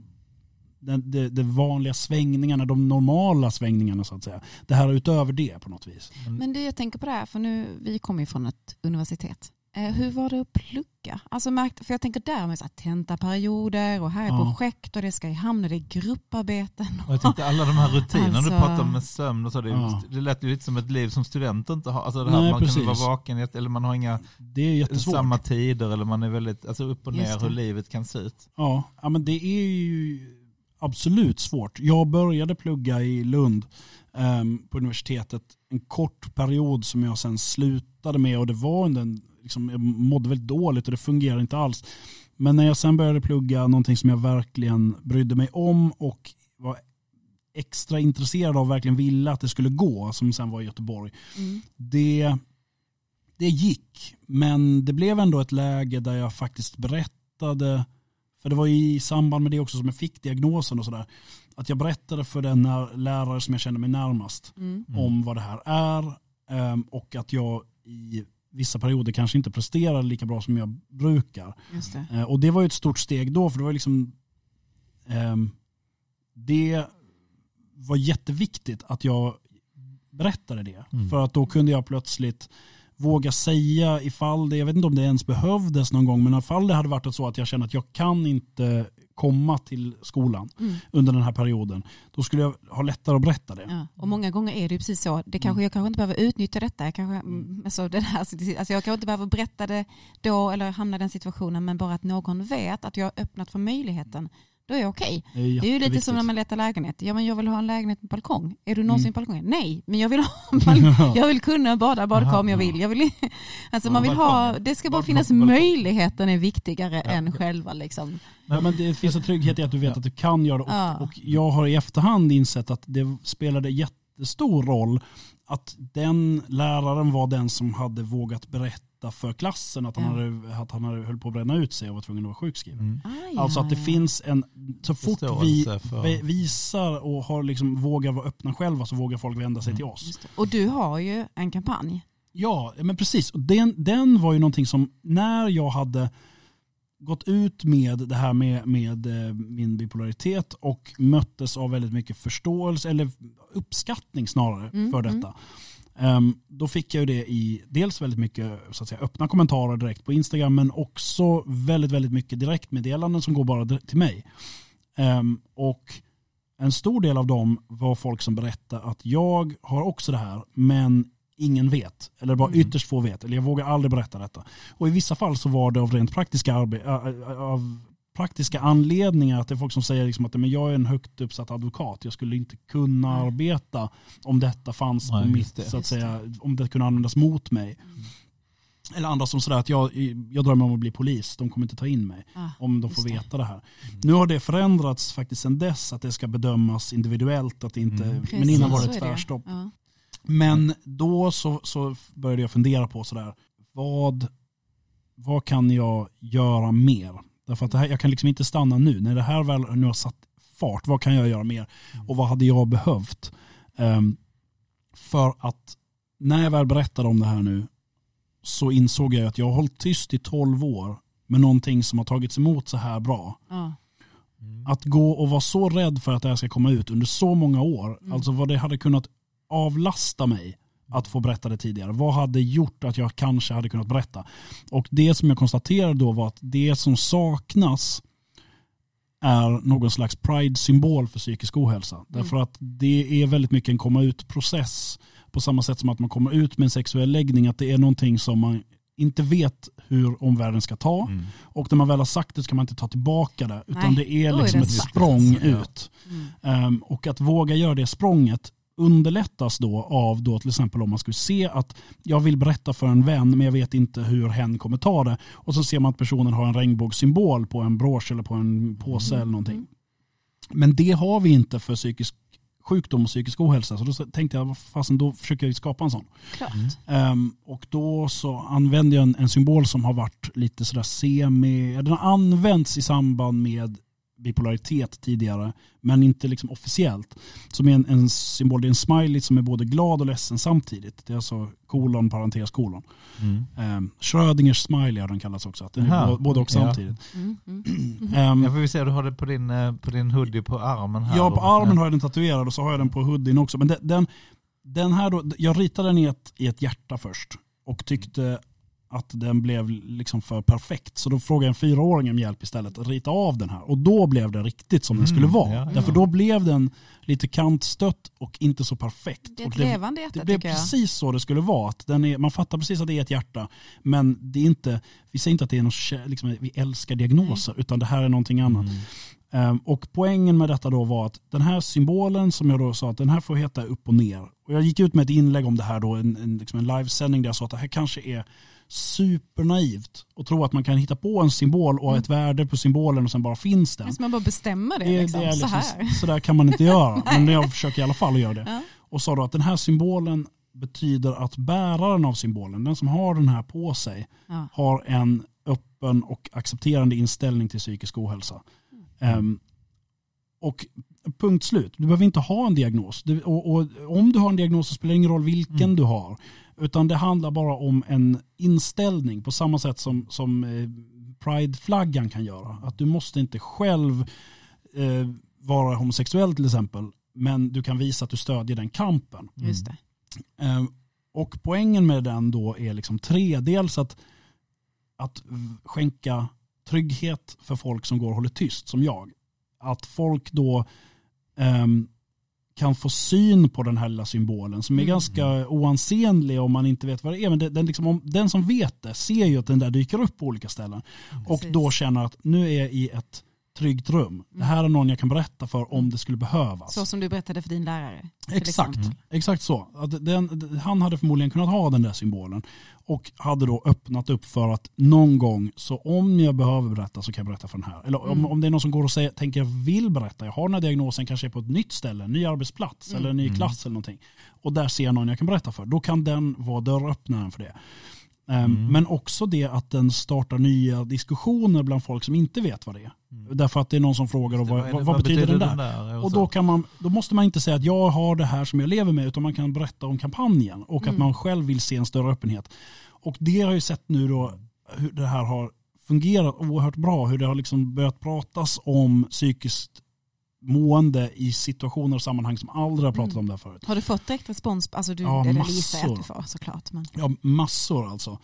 den, de, de vanliga svängningarna, de normala svängningarna så att säga. Det här är utöver det på något vis. Men du, jag tänker på det här, för nu, vi kommer ju från ett universitet. Eh, hur var det att plugga? Alltså, märkt, för jag tänker där med så här, tentaperioder och här är Ja. projekt och det ska i hamn och det är grupparbeten. Och jag tyckte alla de här rutinerna Alltså- du pratar om med sömn och så, det, Ja. det lät ju lite som ett liv som student inte har. Alltså det här Nej, man kan precis. vara vaken eller man har inga Det är jättesvårt. samma tider eller man är väldigt alltså upp och ner hur livet kan se ut. Ja, ja, men det är ju absolut svårt. Jag började plugga i Lund ehm, på universitetet en kort period som jag sen slutade med och det var under en, liksom, jag mådde väldigt dåligt och det fungerade inte alls. Men när jag sen började plugga någonting som jag verkligen brydde mig om och var extra intresserad av verkligen ville att det skulle gå, som sen var i Göteborg, Mm. det, det gick. Men det blev ändå ett läge där jag faktiskt berättade, för det var i samband med det också som jag fick diagnosen och sådär, att jag berättade för den lärare som jag kände mig närmast Mm. om vad det här är ehm, och att jag i vissa perioder kanske inte presterar lika bra som jag brukar. Just det. Eh, Och det var ju ett stort steg då, för det var liksom ehm, det var jätteviktigt att jag berättade det. Mm. För att då kunde jag plötsligt våga säga ifall det, jag vet inte om det ens behövdes någon gång, men ifall det hade varit så att jag kände att jag kan inte komma till skolan Mm. under den här perioden, då skulle jag ha lättare att berätta det. Ja. Och många gånger är det ju precis så. Det kanske, Jag kanske inte behöver utnyttja detta. Jag kanske, mm. alltså det här, alltså jag kanske inte behöver berätta det då eller hamna i den situationen. Men bara att någon vet att jag har öppnat för möjligheten. Då är jag okej. Det är, Det är ju lite som när man letar lägenhet. Ja men jag vill ha en lägenhet med balkong. Är du någonsin Mm. på balkongen? Nej, men jag vill ha en balkong. Jag vill kunna bada badkar om jag vill. Jag vill alltså Ja, man vill ha, det ska bara Balkong finnas balkong. möjligheten är viktigare Ja. än själva liksom. Men det finns en trygghet i att du vet att du kan göra det. Och, Ja. och jag har i efterhand insett att det spelade jättestor roll att den läraren var den som hade vågat berätta för klassen att han, Ja. hade, att han hade höll på att bränna ut sig och var tvungen att vara sjukskriven. Mm. Ah, Alltså att det finns en, så fort vi för- vi- visar och har liksom, vågar vara öppna själva så vågar folk vända sig Mm. till oss. Och du har ju en kampanj. Ja, men precis. Och Den, den var ju någonting som när jag hade gått ut med det här med, med eh, min bipolaritet och möttes av väldigt mycket förståelse, eller uppskattning snarare Mm, för detta. Ehm, då fick jag ju det i dels väldigt mycket så att säga, öppna kommentarer direkt på Instagram men också väldigt, väldigt mycket direktmeddelanden som går bara till mig. Ehm, och en stor del av dem var folk som berättade att jag har också det här men ingen vet. Eller bara Mm. ytterst få vet. Eller jag vågar aldrig berätta detta. Och i vissa fall så var det av rent praktiska, av praktiska anledningar. Att det är folk som säger liksom att men jag är en högt uppsatt advokat. Jag skulle inte kunna Nej. arbeta om detta fanns Nej, på mitt, det. så att säga, om det kunde användas mot mig. Eller andra som sådär att jag, jag drömmer om att bli polis, de kommer inte ta in mig Ah, om de får just det. veta det här. Nu har det förändrats faktiskt sedan dess att det ska bedömas individuellt, att det inte, Mm. men innan var det. tvärstopp. Ja. Men då så, så började jag fundera på sådär, vad, vad kan jag göra mer? Därför att det här, jag kan liksom inte stanna nu. När det här väl nu har satt fart, vad kan jag göra mer? Och vad hade jag behövt? Ehm, för att när jag väl berättade om det här nu så insåg jag att jag har hållit tyst i 12 år med någonting som har tagits emot så här bra. Ja. Att gå och vara så rädd för att det här ska komma ut under så många år, Mm. alltså vad det hade kunnat avlasta mig att få berätta det tidigare. Vad hade gjort att jag kanske hade kunnat berätta? Och det som jag konstaterade då var att det som saknas är någon slags pride-symbol för psykisk ohälsa. Därför att det är väldigt mycket en komma ut-process på samma sätt som att man kommer ut med en sexuell läggning, att det är någonting som man inte vet hur omvärlden ska ta. Mm. Och när man väl har sagt det så kan man inte ta tillbaka det. Utan Nej, det är då är liksom det ett sagt. språng ut. Ehm, och att våga göra det språnget underlättas då av då till exempel om man skulle se att jag vill berätta för en vän men jag vet inte hur hen kommer ta det. Och så ser man att personen har en regnbågssymbol på en brosch eller på en påse eller någonting. Men det har vi inte för psykisk sjukdom och psykisk ohälsa. Så då tänkte jag, vad fasen då försöker jag skapa en sån. Klart. Ehm, och då så använde jag en, en symbol som har varit lite sådär semi, den har använts i samband med bipolaritet tidigare, men inte liksom officiellt. Som är en, en symbol, det är en smiley som är både glad och ledsen samtidigt. Det är alltså kolon, parentes, kolon. Mm. Um, Schrödingers smiley har den kallats också, att den är Aha, både och ja. samtidigt. Mm, mm. Ehm, Jag får vi se, du har det på din, eh, på din hoodie på armen här. Ja, då. på armen har jag den tatuerad och så har jag den på hoodien också. Men den, den, den här då, jag ritade den i ett, i ett hjärta först och tyckte att den blev liksom för perfekt. Så då frågade jag en fyraåring om hjälp istället att rita av den här. Och då blev det riktigt som den skulle Mm, vara. ja, ja. Därför då blev den lite kantstött och inte så perfekt. Det är och ett levande hjärta det blev precis så det skulle vara. Att den är, man fattar precis att det är ett hjärta. Men det är inte, vi säger inte att det är något, liksom, vi älskar diagnoser. Utan det här är någonting annat. Mm. Ehm, Och poängen med detta då var att den här symbolen som jag då sa att den här får heta upp och ner. Och jag gick ut med ett inlägg om det här då, en, en, liksom en livesändning där jag sa att det här kanske är supernaivt att tro att man kan hitta på en symbol och ett värde på symbolen och sen bara finns den. Man bara bestämmer det, Det, liksom. det är så liksom, här. så där kan man inte göra. Men jag försöker i alla fall att göra det. Ja. Och sa då att den här symbolen betyder att bäraren av symbolen, den som har den här på sig, Ja. har en öppen och accepterande inställning till psykisk ohälsa. Ehm, och punkt slut. Du behöver inte ha en diagnos. Du, och, och om du har en diagnos så spelar det ingen roll vilken Mm. du har. Utan det handlar bara om en inställning på samma sätt som, som eh, Pride-flaggan kan göra. Att du måste inte själv eh, vara homosexuell till exempel. Men du kan visa att du stödjer den kampen. Just det. Eh, och poängen med den då är liksom tre. Dels att, att skänka trygghet för folk som går och håller tyst som jag. Att folk då ehm, kan få syn på den här lilla symbolen som är Mm. ganska oansenlig om man inte vet vad det är. Men det, den, liksom, om, den som vet det ser ju att den där dyker upp på olika ställen. Och Precis. då känner att nu är jag i ett tryggt rum. Det här är någon jag kan berätta för om det skulle behövas. Så som du berättade för din lärare. Exakt, exempel. exakt så. Att den, han hade förmodligen kunnat ha den där symbolen och hade då öppnat upp för att någon gång, så om jag behöver berätta så kan jag berätta för den här. Eller om, Mm. om det är någon som går och säger, tänker jag vill berätta, jag har den här diagnosen, kanske är på ett nytt ställe, en ny arbetsplats Mm. eller en ny Mm. klass eller någonting. Och där ser jag någon jag kan berätta för. Då kan den vara dörröppnaren för det. Ehm, Mm. Men också det att den startar nya diskussioner bland folk som inte vet vad det är. Därför att det är någon som frågar och vad, det- vad, vad betyder den där? där? Och då, kan man, då måste man inte säga att jag har det här som jag lever med utan man kan berätta om kampanjen och att Mm. man själv vill se en större öppenhet. Och det har jag ju sett nu då hur det här har fungerat oerhört bra, hur det har liksom börjat pratas om psykiskt mående i situationer och sammanhang som aldrig har pratat Mm. om det här förut. Har du fått direkt respons? Alltså du, Ja, eller jag att massor. du får såklart. Men. Ja, massor alltså.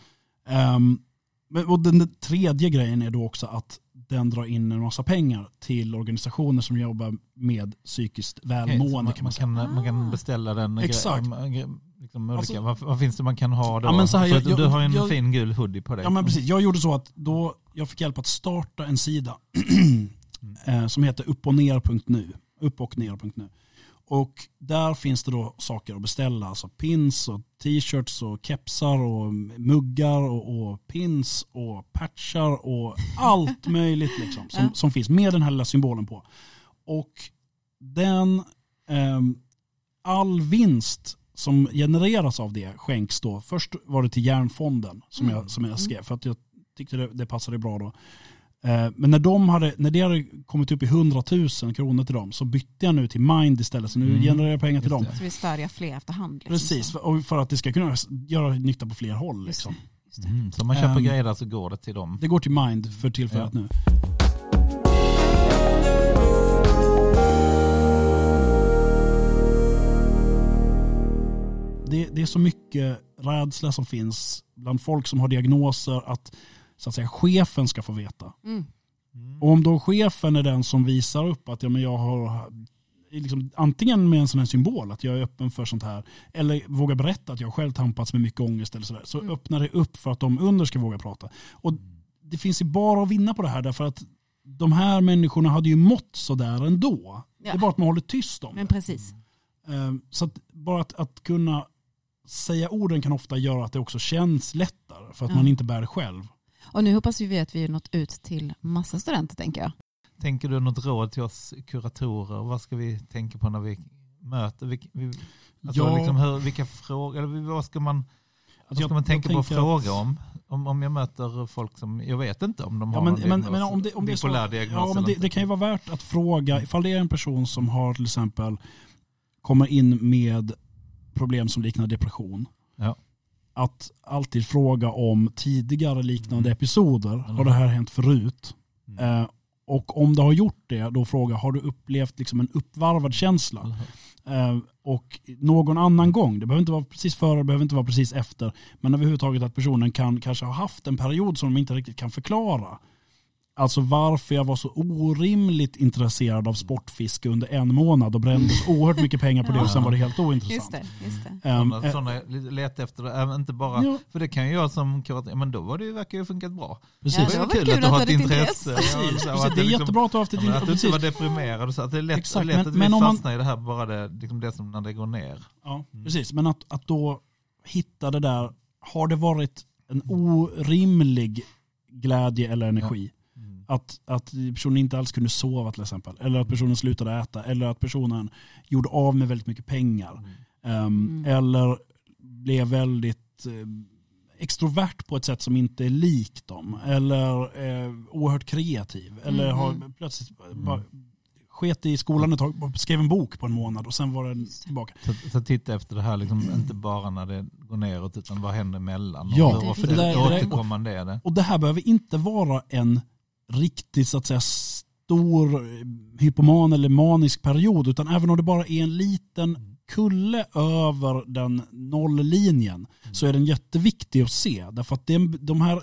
Men, och den, den tredje grejen är då också att den drar in en massa pengar till organisationer som jobbar med psykiskt välmående man, kan man kan, man kan Ah. beställa den. Exakt. gre- gre- Liksom Alltså- vad, vad finns det man kan ha då? Ja, men så här, jag- du har ju en jag- fin gul hoodie på dig. Ja men precis, jag gjorde så att då jag fick hjälp att starta en sida eh, som heter uppochner.nu. Upp och ner.nu. Och där finns det då saker att beställa, alltså pins och t-shirts och kepsar och muggar och, och pins och patchar och allt möjligt liksom, som, Ja. som finns med den här lilla symbolen på. Och den, ehm, all vinst som genereras av det skänks då, först var det till Järnfonden som, Mm. jag, som jag skrev för att jag tyckte det, det passade bra då. Eh, Men när, de hade, när det hade kommit upp i 100 000 kronor till dem så bytte jag nu till Mind istället. Så nu Mm. genererar jag pengar till dem. det. Så vi stödjer fler efterhand. Liksom. Precis, för, och för att det ska kunna göra nytta på fler håll. Just Liksom. Just det. Mm, så om man köper Ehm. grejer där så går det till dem. Det går till Mind för tillfället nu. Det, det är så mycket rädsla som finns bland folk som har diagnoser att, så att säga, chefen ska få veta. Mm. Och om då chefen är den som visar upp att ja, men jag har liksom, antingen med en sån här symbol att jag är öppen för sånt här eller vågar berätta att jag själv tampats med mycket ångest eller sådär så Mm. öppnar det upp för att de under ska våga prata. Och det finns ju bara att vinna på det här därför att de här människorna hade ju mått sådär ändå. Det är Ja. bara att man håller tyst om Men det. precis. Ehm, Så att bara att, att kunna säga orden kan ofta göra att det också känns lättare för att Ja. man inte bär det själv. Och nu hoppas vi att vi har nått ut till massa studenter tänker jag. Tänker du något råd till oss kuratorer? Vad ska vi tänka på när vi möter? Alltså Ja. liksom hur, vilka frågor, eller vad ska man, vad Alltså ska man tänka på att fråga om? om? Om jag möter folk som, jag vet inte om de Ja, har men, någon men, diagnos, men om det, om det så, ja, men det, det kan ju vara värt att fråga ifall det är en person som har till exempel kommer in med problem som liknar depression. Ja. Att alltid fråga om tidigare liknande Mm. episoder. Har det här hänt förut? Mm. Eh, och om det har gjort det, då fråga har du upplevt liksom en uppvarvad känsla? Hur? Eh, och någon annan gång, det behöver inte vara precis före, det behöver inte vara precis efter, men överhuvudtaget att personen kan kanske ha haft en period som de inte riktigt kan förklara. Alltså varför jag var så orimligt intresserad av sportfiske under en månad och brände så oerhört mycket pengar på det och sen var det helt ointressant. Just det, just det. Ehm, Sådana, sådana leta efter det, även inte bara, ja, för det kan ju jag som kuratör, men då var det ju, verkar ju funkat bra. precis. Ja, det det var var kul kul att du att har ett intresse. intresse. Ja, Precis, precis. att Det är liksom- jättebra att du har haft ett men att du inte precis. var deprimerad och så. Att det är lätt, Exakt, lätt men- att vi men om man- fastnar i det här, bara det, liksom det som när det går ner. Ja, Mm. precis. Men att, att då hitta det där, har det varit en orimlig glädje eller energi? Mm. Att, att personen inte alls kunde sova till exempel. Eller att personen slutade äta. Eller att personen gjorde av med väldigt mycket pengar. Mm. Eller blev väldigt eh, extrovert på ett sätt som inte är likt dem. Eller eh, oerhört kreativ. Eller Mm. har plötsligt bara sket i skolan ett tag, skrev en bok på en månad och sen var den tillbaka. Så, så titta efter det här, liksom, inte bara när det går neråt, utan vad händer emellan? Ja, och hur det ofta återkommande är det? Och det här behöver inte vara en riktigt så att säga stor hypoman eller manisk period utan även om det bara är en liten kulle över den nolllinjen så är den jätteviktig att se. Därför att det, de här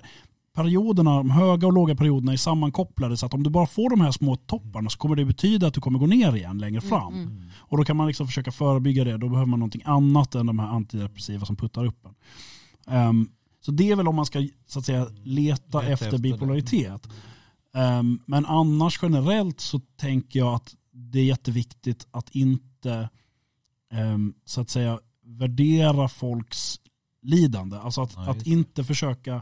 perioderna, de höga och låga perioderna är sammankopplade så att om du bara får de här små topparna så kommer det betyda att du kommer gå ner igen längre fram. Mm, mm. Och då kan man liksom försöka förebygga det. Då behöver man någonting annat än de här antidepressiva som puttar upp en. Ehm, så det är väl om man ska så att säga, leta Leta efter efter det. Ehm, men annars generellt så tänker jag att det är jätteviktigt att inte ehm, så att säga värdera folks lidande. Alltså att, Ja, att inte försöka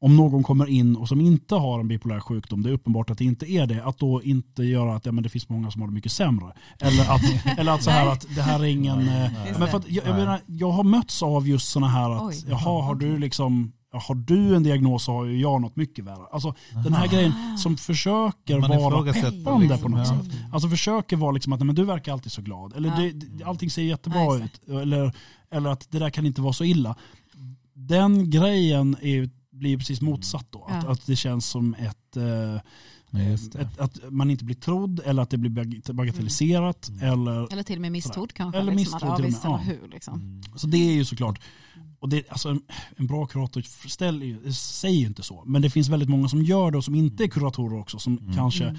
om någon kommer in och som inte har en bipolär sjukdom, det är uppenbart att det inte är det, att då inte göra att ja, men det finns många som har det mycket sämre. Eller att, eller att så här att det här är ingen... eh, Nej. Men för att, jag, jag, Nej. menar, jag har mötts av just sådana här att, Oj. jaha, har du liksom har du en diagnos så har ju jag något mycket värre. Alltså den här grejen som försöker vara peppande liksom, på något ja. sätt. Alltså försöker vara liksom att men du verkar alltid så glad. Eller Ja. det, allting ser jättebra Ja, ut. Eller, eller att det där kan inte vara så illa. Den grejen är, blir precis motsatt då. Att, att det känns som ett, eh, Det. ett, att man inte blir trodd eller att det blir bag- bagatelliserat. Mm. Eller, Eller till och med misstrodd kanske. Eller liksom, misstrodd att, till och med, ja. hur liksom. Mm. så det är ju såklart. Och det, alltså en, en bra kurator ställer, ju- säger ju inte så. Men det finns väldigt många som gör det och som inte är kuratorer också. Som Mm. kanske Mm.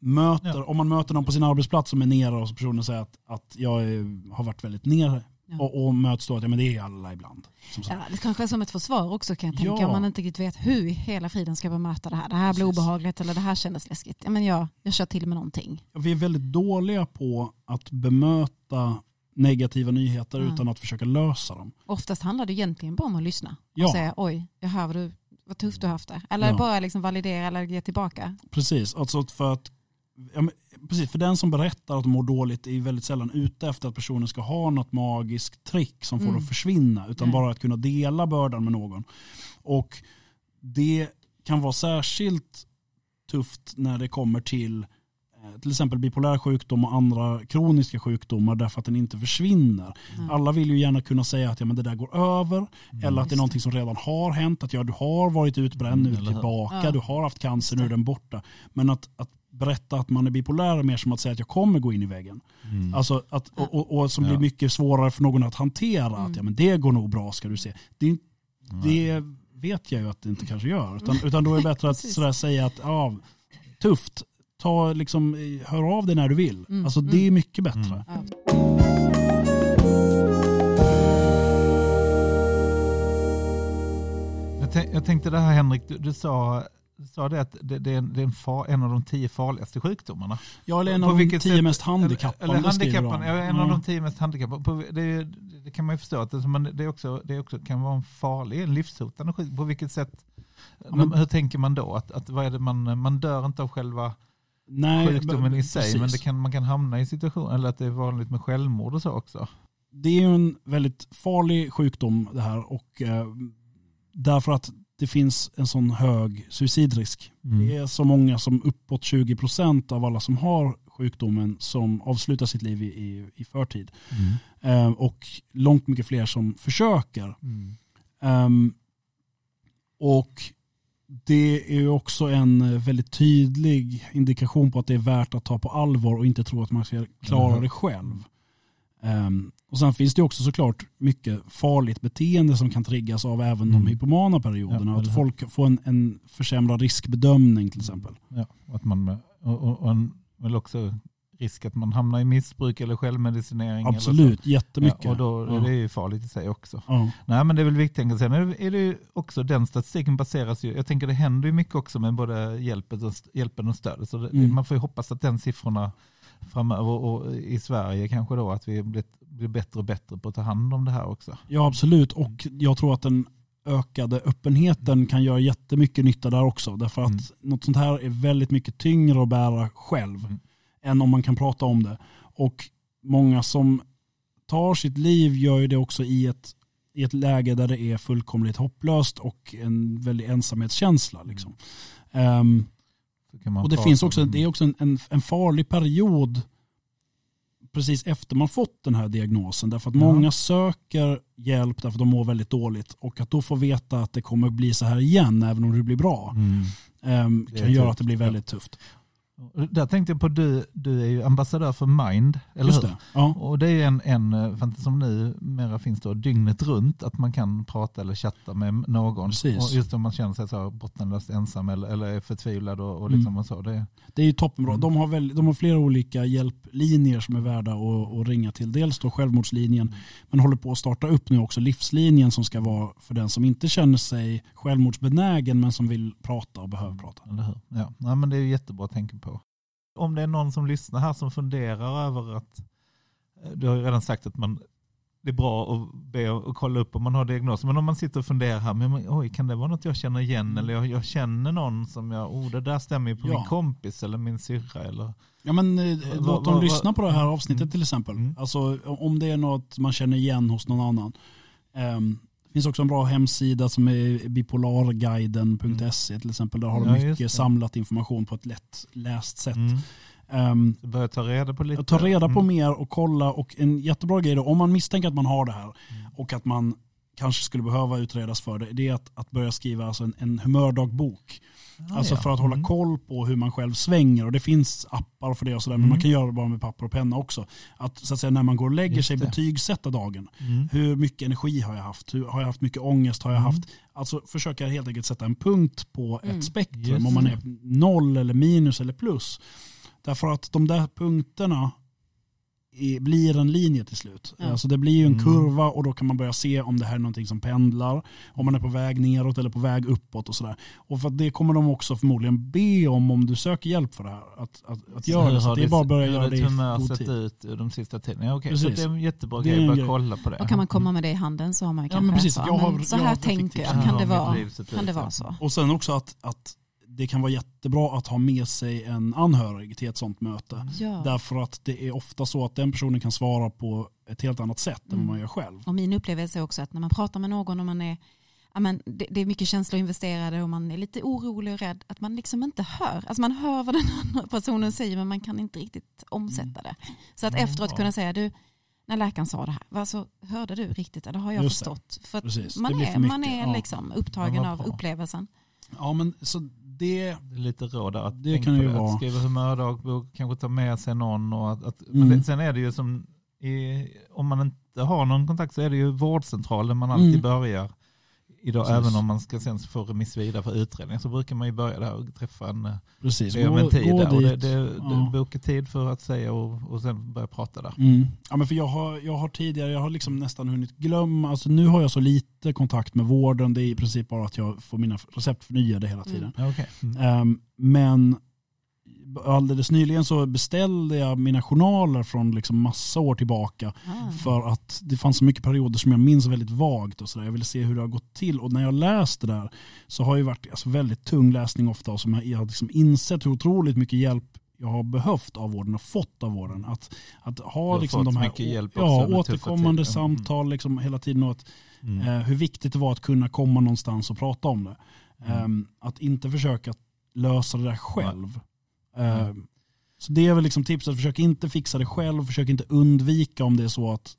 möter, Ja. om man möter någon på sin arbetsplats som är nere och så personen säger att, att jag är, har varit väldigt nere. Ja. Och, och möts då att ja, men det är alla ibland. Ja, det kanske är som ett försvar också kan jag tänka Ja. om man inte riktigt vet hur i hela friden ska bemöta det här. Det här blir Precis. obehagligt eller det här kändes läskigt. Ja, men jag, jag kör till med någonting. Vi är väldigt dåliga på att bemöta negativa nyheter Mm. utan att försöka lösa dem. Oftast handlar det egentligen bara om att lyssna Ja. och säga oj, jag hör vad, du, vad tufft du har haft det. Eller Ja. bara liksom validera eller ge tillbaka. Precis, alltså för att ja, men, precis, för den som berättar att de mår dåligt är väldigt sällan ute efter att personen ska ha något magiskt trick som får Mm. att försvinna utan Nej. bara att kunna dela bördan med någon. Och det kan vara särskilt tufft när det kommer till eh, till exempel bipolär sjukdom och andra kroniska sjukdomar därför att den inte försvinner. Mm. Alla vill ju gärna kunna säga att ja, men det där går över Mm. eller att det är någonting som redan har hänt. Att ja, du har varit utbränd, nu Mm, hur? tillbaka, Ja. du har haft cancer, nu är den borta. Men att, att berätta att man är bipolär är mer som att säga att jag kommer gå in i väggen. Mm. Alltså att, och, och, och som Ja. blir mycket svårare för någon att hantera. Att Mm. ja, men det går nog bra ska du se. Det, det vet jag ju att det inte kanske gör. Utan, utan då är det bättre att sådär säga att ja, tufft, ta liksom, hör av dig när du vill. Mm. Alltså det är mycket bättre. Mm. Ja. Jag, tänk, jag tänkte det här Henrik, du, du sa, sa det att det, det är, en, det är en, far, en av de tio farligaste sjukdomarna. Ja, eller en av de vilket tio sätt- mest handikappade. Eller, eller skriver handikappade, de. ja, en av Ja. de tio mest handikappade. På, det, det kan man ju förstå att det, men det, är också, det också, kan vara en farlig, en livshotande sjukdom. På vilket sätt, men- hur tänker man då? Att, att vad är det man, man dör inte av själva Nej, sjukdomen men- i sig, precis. men det kan, man kan hamna i situationer, eller att det är vanligt med självmord och så också. det är ju en väldigt farlig sjukdom det här och eh, därför att det finns en sån hög suicidrisk. Mm. Det är så många som uppåt 20% av alla som har sjukdomen som avslutar sitt liv i, i, i förtid. Mm. Eh, och långt mycket fler som försöker. Mm. Ehm, och det är också en väldigt tydlig indikation på att det är värt att ta på allvar och inte tro att man ska klara Mhm. det själv. Ehm, och sen finns det också såklart mycket farligt beteende som kan triggas av även Mm. de hypomana perioderna. Ja, eller att folk får en, en försämrad riskbedömning till exempel. Ja, att man, och, och, och en, väl också risk att man hamnar i missbruk eller självmedicinering. Eller Absolut, så. jättemycket. Ja, och då är Ja. det ju farligt i sig också. Ja. Nej men det är väl viktigt. Sen är det, är det ju också den statistiken baseras ju, jag tänker det händer ju mycket också med både hjälpen och, hjälpen och stödet. Så det, Mm. man får ju hoppas att den siffrorna framöver och i Sverige kanske då att vi blir, blir bättre och bättre på att ta hand om det här också. ja, absolut. Och jag tror att den ökade öppenheten kan göra jättemycket nytta där också. Därför att Mm. något sånt här är väldigt mycket tyngre att bära själv Mm. än om man kan prata om det. Och många som tar sitt liv gör ju det också i ett, i ett läge där det är fullkomligt hopplöst och en väldig ensamhetskänsla. Liksom. Man och det finns också, det är också en, en, en farlig period precis efter man fått den här diagnosen. Därför att Ja. många söker hjälp därför att de mår väldigt dåligt. Och att då få veta att det kommer bli så här igen även om det blir bra Mm. ehm, kan göra tufft, att det blir väldigt tufft. Där tänkte jag på du, du är ju ambassadör för Mind, eller Just hur? det. Ja. Och det är en, en eh, som nu mera finns då dygnet runt, att man kan prata eller chatta med någon. Precis. Och just om man känner sig så bottenlöst ensam eller, eller är förtvivlad och, och Mm. liksom och så. Det, Det är ju toppenbra. Mm. De, har väl, de har flera olika hjälplinjer som är värda att, att ringa till. Dels då självmordslinjen, Mm. men håller på att starta upp nu också livslinjen som ska vara för den som inte känner sig självmordsbenägen men som vill prata och behöver prata. eller hur? Ja. Nej, men det är jättebra att tänka på. Om det är någon som lyssnar här som funderar över att, eh, du har ju redan sagt att man det är bra att be och kolla upp om man har diagnos. Men om man sitter och funderar här, men oj, kan det vara något jag känner igen? Eller jag, jag känner någon som jag, oh det där stämmer ju på Ja. min kompis eller min syrra. Eller, Ja men eh, låt dem vad- lyssna på det här avsnittet Mm. till exempel. Mm. Alltså om det är något man känner igen hos någon annan. Ehm, det finns också en bra hemsida som är bipolarguiden.se till exempel. Där har de Ja, mycket samlat information på ett lätt läst sätt. mm. Ehm, Så börja ta reda på lite. Ta reda på Mm. mer och kolla och en jättebra grej då, om man misstänker att man har det här Mm. och att man kanske skulle behöva utredas för det, det är att, att börja skriva alltså en, en humördagbok. Ah, alltså ja. för att hålla Mm. koll på hur man själv svänger och det finns appar för det och sådär, men Mm. man kan göra det bara med papper och penna också. Att så att säga när man går och lägger Just sig det. betygsätta dagen. Mm. Hur mycket energi har jag haft? Hur, har jag haft mycket ångest? Har jag Mm. haft? Alltså försöka helt enkelt sätta en punkt på Mm. ett spektrum. Just Om man är noll eller minus eller plus. Därför att de där punkterna blir en linje till slut. Ja. Alltså det blir ju en Mm. kurva och då kan man börja se om det här är någonting som pendlar. Om man är på väg neråt eller på väg uppåt och sådär. Och för att det kommer de också förmodligen be om om du söker hjälp för det här. Att, att, att göra det. Så det är bara att börja göra det i god tid. ut de sista tiden? Ja, okay. Så det är en jättebra Det är grej att grej. kolla på det. Och kan man komma med det i handen så har man ju Ja, kanske men precis. så, Jag har- så jag här har- tänker jag, Ja, kan det vara, kan det så. vara så? Och sen också att, att det kan vara jättebra att ha med sig en anhörig till ett sånt möte. Ja. Därför att det är ofta så att den personen kan svara på ett helt annat sätt än vad Mm. man gör själv. Och min upplevelse är också att när man pratar med någon och man är ja, men det, det är mycket känslor investerade och man är lite orolig och rädd, att man liksom inte hör. Alltså man hör vad den andra personen säger men man kan inte riktigt omsätta det. Så att Mm, efteråt kunna säga, du, när läkaren sa det här, alltså, hörde du riktigt eller har jag Just det. förstått? För man är, för man är ja. liksom upptagen av upplevelsen. Ja men så det, lite råd. Att Det kan ju det, vara. Att skriva humördagbok, kanske ta med sig någon. Och att, att, Mm. men det, sen är det ju som, i, om man inte har någon kontakt så är det ju vårdcentralen man alltid Mm. börjar. Idag, Precis. även om man ska sen få remiss vidare för utredning så brukar man ju börja där och träffa en, eh, precis. om en tid gå. Och det, det, Ja. boka tid för att säga och, och sen börja prata där. Mm. Ja, men för jag, har, jag har tidigare, jag har liksom nästan hunnit glömma, alltså nu har jag så lite kontakt med vården, det är i princip bara att jag får mina recept förnyade hela tiden. Ja, okej. Mm. Ehm, men alldeles nyligen så beställde jag mina journaler från liksom massa år tillbaka Ah. för att det fanns så mycket perioder som jag minns väldigt vagt och sådär. Jag ville se hur det har gått till och när jag läste där så har det varit alltså väldigt tung läsning ofta och som jag, jag har liksom insett hur otroligt mycket hjälp jag har behövt av vården och fått av vården. Att, att ha liksom de här hjälp ja, återkommande. Mm. samtal liksom hela tiden och att, Mm. eh, hur viktigt det var att kunna komma någonstans och prata om det. Mm. Ehm, att inte försöka lösa det där själv. Nej. Ehm, så det är väl liksom tipset, försök inte fixa det själv, försök inte undvika om det är så att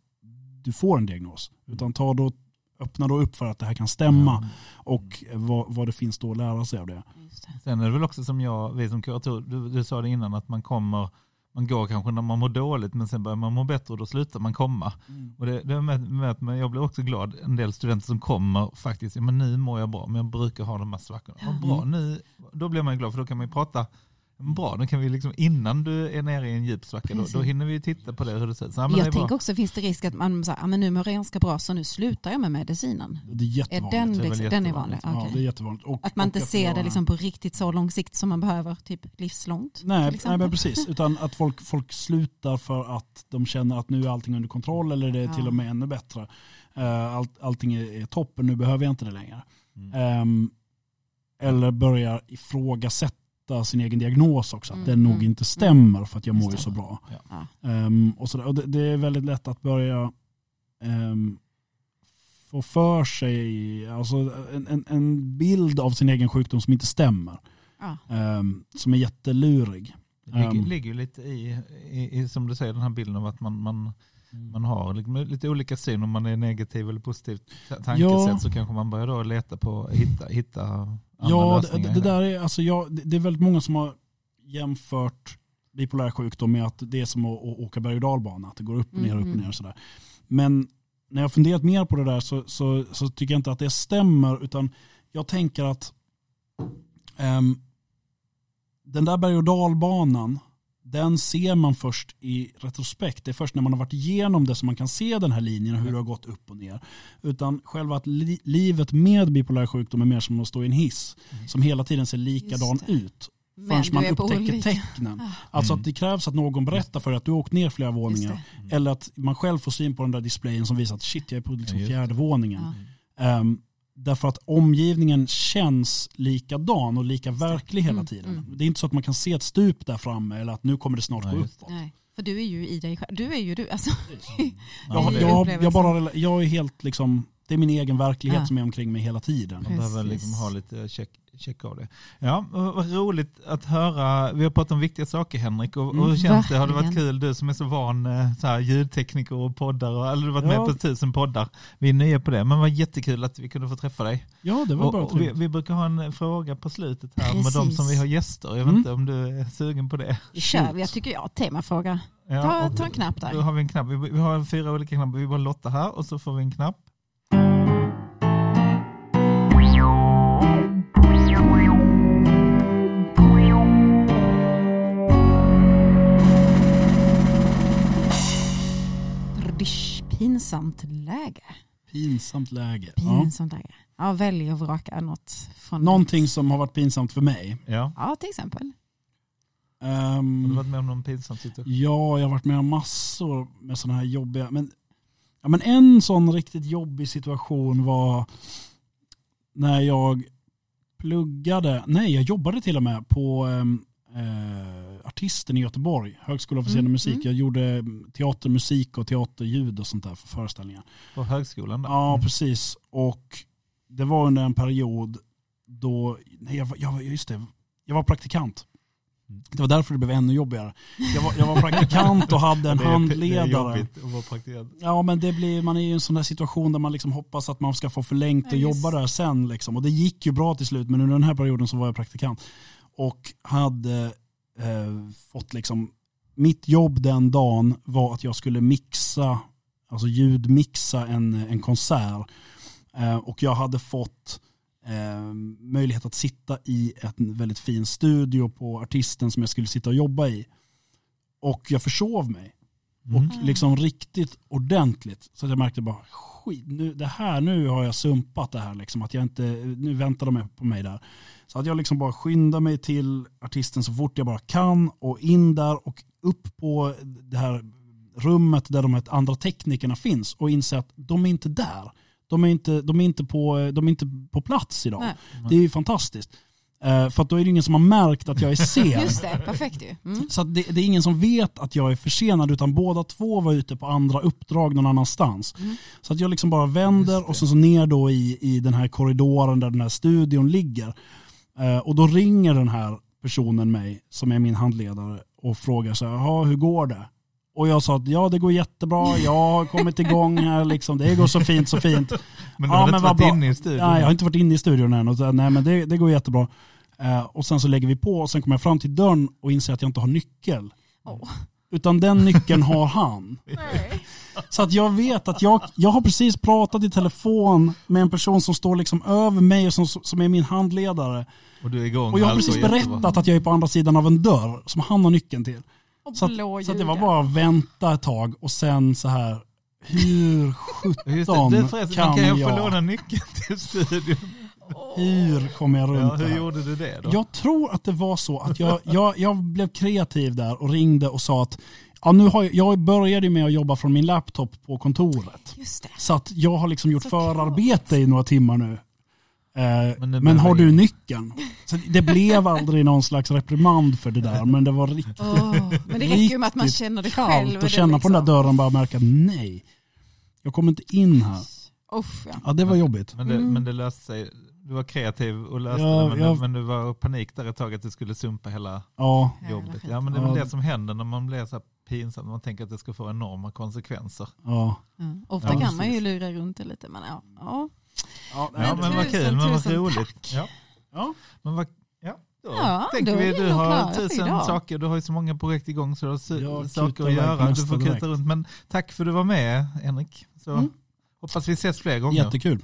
du får en diagnos. Utan ta då, öppna då upp för att det här kan stämma Mm. och vad, vad det finns då att lära sig av det. Just det. Sen är det väl också som jag, vi som kurator, du, du sa det innan att man kommer, man går kanske när man mår dåligt men sen börjar man må bättre och då slutar man komma. Och det, det är med, med, men jag blir också glad, en del studenter som kommer faktiskt, men nu mår jag bra men jag brukar ha de här svackorna. Ja, bra, nu, då blir man ju glad för då kan man ju prata Bra, då kan vi liksom innan du är nere i en djup svacka, då, då hinner vi titta på det hur det ser ut. Ja, Jag är tänker också, finns det risk att man säger, ja, men nu mår jag ganska bra så nu slutar jag med medicinen? Det är Är jättevanligt. den, det är liksom, den är vanlig? Ja, Okej. det är jättevanligt. Och, Att man inte ser det liksom på riktigt så lång sikt som man behöver, typ livslångt? till Nej, nej men precis. Utan att folk, folk slutar för att de känner att nu är allting under kontroll eller det är till Ja. och med ännu bättre. Uh, allt, allting är, är toppen, nu behöver jag inte det längre. Mm. Ehm, eller börjar ifrågasätta sin egen diagnos också. Att Mm, den nog mm, inte stämmer för att jag mår ju så bra. Ja. Ehm, och så. Och det, det är väldigt lätt att börja ehm, få för sig alltså en, en, en bild av sin egen sjukdom som inte stämmer. Ja. Ehm, som är jättelurig. Det ligger, ligger lite i, i, i, som du säger, den här bilden av att man, man, Mm. man har liksom lite olika syn om man är negativ eller positivt ta- tankesätt Ja. så kanske man börjar då leta på, hitta, hitta andra Ja, det, lösningar. det, det där är, alltså jag, det, det är väldigt många som har jämfört bipolär sjukdom med att det är som att, att åka berg och dalbana, att det går upp och ner, upp och Mhm. ner och sådär. Men när jag har funderat mer på det där så, så, så tycker jag inte att det stämmer, utan jag tänker att ehm, den där berg och dalbanan, den ser man först i retrospekt. Det är först när man har varit igenom det som man kan se den här linjen och hur det har gått upp och ner. Utan själva att li livet med bipolär sjukdom är mer som att stå i en hiss som hela tiden ser likadan ut. Men Förrän man upptäcker tecknen. Ah, Alltså Mm. att det krävs att någon berättar för dig att du har åkt ner flera våningar. det. Eller att man själv får syn på den där displayen som visar att shit jag är på liksom fjärde våningen. Ja. Ehm, därför att omgivningen känns likadan och lika verklig hela Mm, tiden. mm. Det är inte så att man kan se ett stup där framme eller att nu kommer det snart Nej, gå uppåt. Nej, för du är ju i dig själv. Du är ju du. Alltså, Jag, jag, jag, bara, jag är helt liksom, det är min egen verklighet Ja. som är omkring mig hela tiden. Man behöver liksom ha lite check, check av det. Ja, vad roligt att höra. Vi har pratat om viktiga saker Henrik. Och, och hur känns det? Har det varit kul? Du som är så van eh, så här, ljudtekniker och poddar. Och, eller du har varit Ja. med på tusen poddar. Vi är nya på det. Men var jättekul att vi kunde få träffa dig. Ja det var Och, och vi, vi brukar ha en fråga på slutet här med de Precis. som vi har gäster. Jag vet Mm. inte om du är sugen på det. kör vi. Jag tycker jag temafråga. Ja, Ta, ta en knapp Då där. har vi en knapp. Vi, vi har fyra olika knappar. Vi bara lottar här och så får vi en knapp. Pinsamt läge. Pinsamt läge. Ja. Pinsamt läge. Ja, välj och vraka något. Från Någonting som har varit pinsamt för mig. Ja. Ja, till exempel. Ehm, Har du varit med om någon pinsam situation? Ja, jag har varit med om massor med sådana här jobbiga. Men, ja, men en sån riktigt jobbig situation var när jag pluggade, nej jag jobbade till och med på ehm, eh, Artisten i Göteborg, Högskolan för scen och Mm, musik. mm. Jag gjorde teatermusik och teaterljud och sånt där för föreställningar. På högskolan där? Ja, Mm. precis. Och det var under en period då, nej, jag, var- jag, just det, jag var praktikant. Mm. Det var därför det blev ännu jobbigare. Jag var, jag var praktikant och hade en Det är- Det är handledare. jobbigt att vara praktikant. Ja men det blir, man är ju i en sån där situation där man liksom hoppas att man ska få förlängt och Ja, jobba där sen. Liksom. Och det gick ju bra till slut men under den här perioden så var jag praktikant. Och hade eh, fått liksom, mitt jobb den dagen var att jag skulle mixa, alltså ljudmixa en, en konsert. Eh, och jag hade fått eh, möjlighet att sitta i en väldigt fin studio på artisten som jag skulle sitta och jobba i. Och jag försov mig. Mm. Och liksom riktigt ordentligt. Så att jag märkte bara, skit, nu, det här, nu har jag sumpat det här. Liksom, att jag inte, nu väntar de på mig där. Så att jag liksom bara skyndar mig till artisten så fort jag bara kan och in där och upp på det här rummet där de här andra teknikerna finns och inse att de är inte där. De är inte, de är inte, på, de är inte på plats idag. Nej. Det är ju fantastiskt. Eh, för att då är det ingen som har märkt att jag är sen. Just det, perfekt ju. Mm. Så att det, det är ingen som vet att jag är försenad utan båda två var ute på andra uppdrag någon annanstans. Mm. Så att jag liksom bara vänder och sen så ner då i, i den här korridoren där den här studion ligger. Eh, och då ringer den här personen mig som är min handledare och frågar så här, "Jaha, hur går det? Och jag sa att ja det går jättebra, jag har kommit igång här liksom, det går så fint så fint. Men du Ja, har men inte varit bra. inne i studion? Nej, jag har inte varit inne i studion än. Och så, nej, men det, det går jättebra. Eh, och sen så lägger vi på och sen kommer jag fram till dörren och inser att jag inte har nyckel. Åh. Utan den nyckeln har han. Nej. Så att jag vet att jag, jag har precis pratat i telefon med en person som står liksom över mig och som, som är min handledare. Och du är igång Och jag har precis berättat att jag är på andra sidan av en dörr som han har nyckeln till. Och Så att, så att det var bara att vänta ett tag och sen så här, hur sjutton är förresten, kan kan jag få jag, låna nyckeln till studion? Hur kommer jag Ja, runt det hur här? gjorde du det då? Jag tror att det var så att jag, jag, jag blev kreativ där och ringde och sa att ja, nu har jag, jag började med att jobba från min laptop på kontoret. Just det. Så att jag har liksom gjort Såklart. förarbete i några timmar nu. Eh, Men det men, har du nyckeln? Så det blev aldrig någon slags reprimand för det där men det var riktigt Åh, men det räcker ju med att man känner det själv. kallt och känna på den där liksom- dörren och bara märka nej, jag kommer inte in här. Usch, ja. Ja det var jobbigt. Men det, Mm. men det löste sig. Du var kreativ och löste Ja, det, men, jag- men du var panik där ett tag att du skulle sumpa hela Ja, jobbet. Ja, men det är väl Ja. det som händer när man blir så här pinsam, man tänker att det ska få enorma konsekvenser. ja. Ja. Ofta Ja, kan man ju lura runt det lite. Men ja. ja. Ja, Ja, Men men vad kul, men vad roligt. Ja. ja. Men vad, ja, då Ja, tänker då vi, du har tusen idag. saker, du har ju så många projekt igång så du har saker att göra. Du får kuta runt. Men tack för att du var med Henrik. Så Mm. hoppas vi ses fler gånger. Jättekul.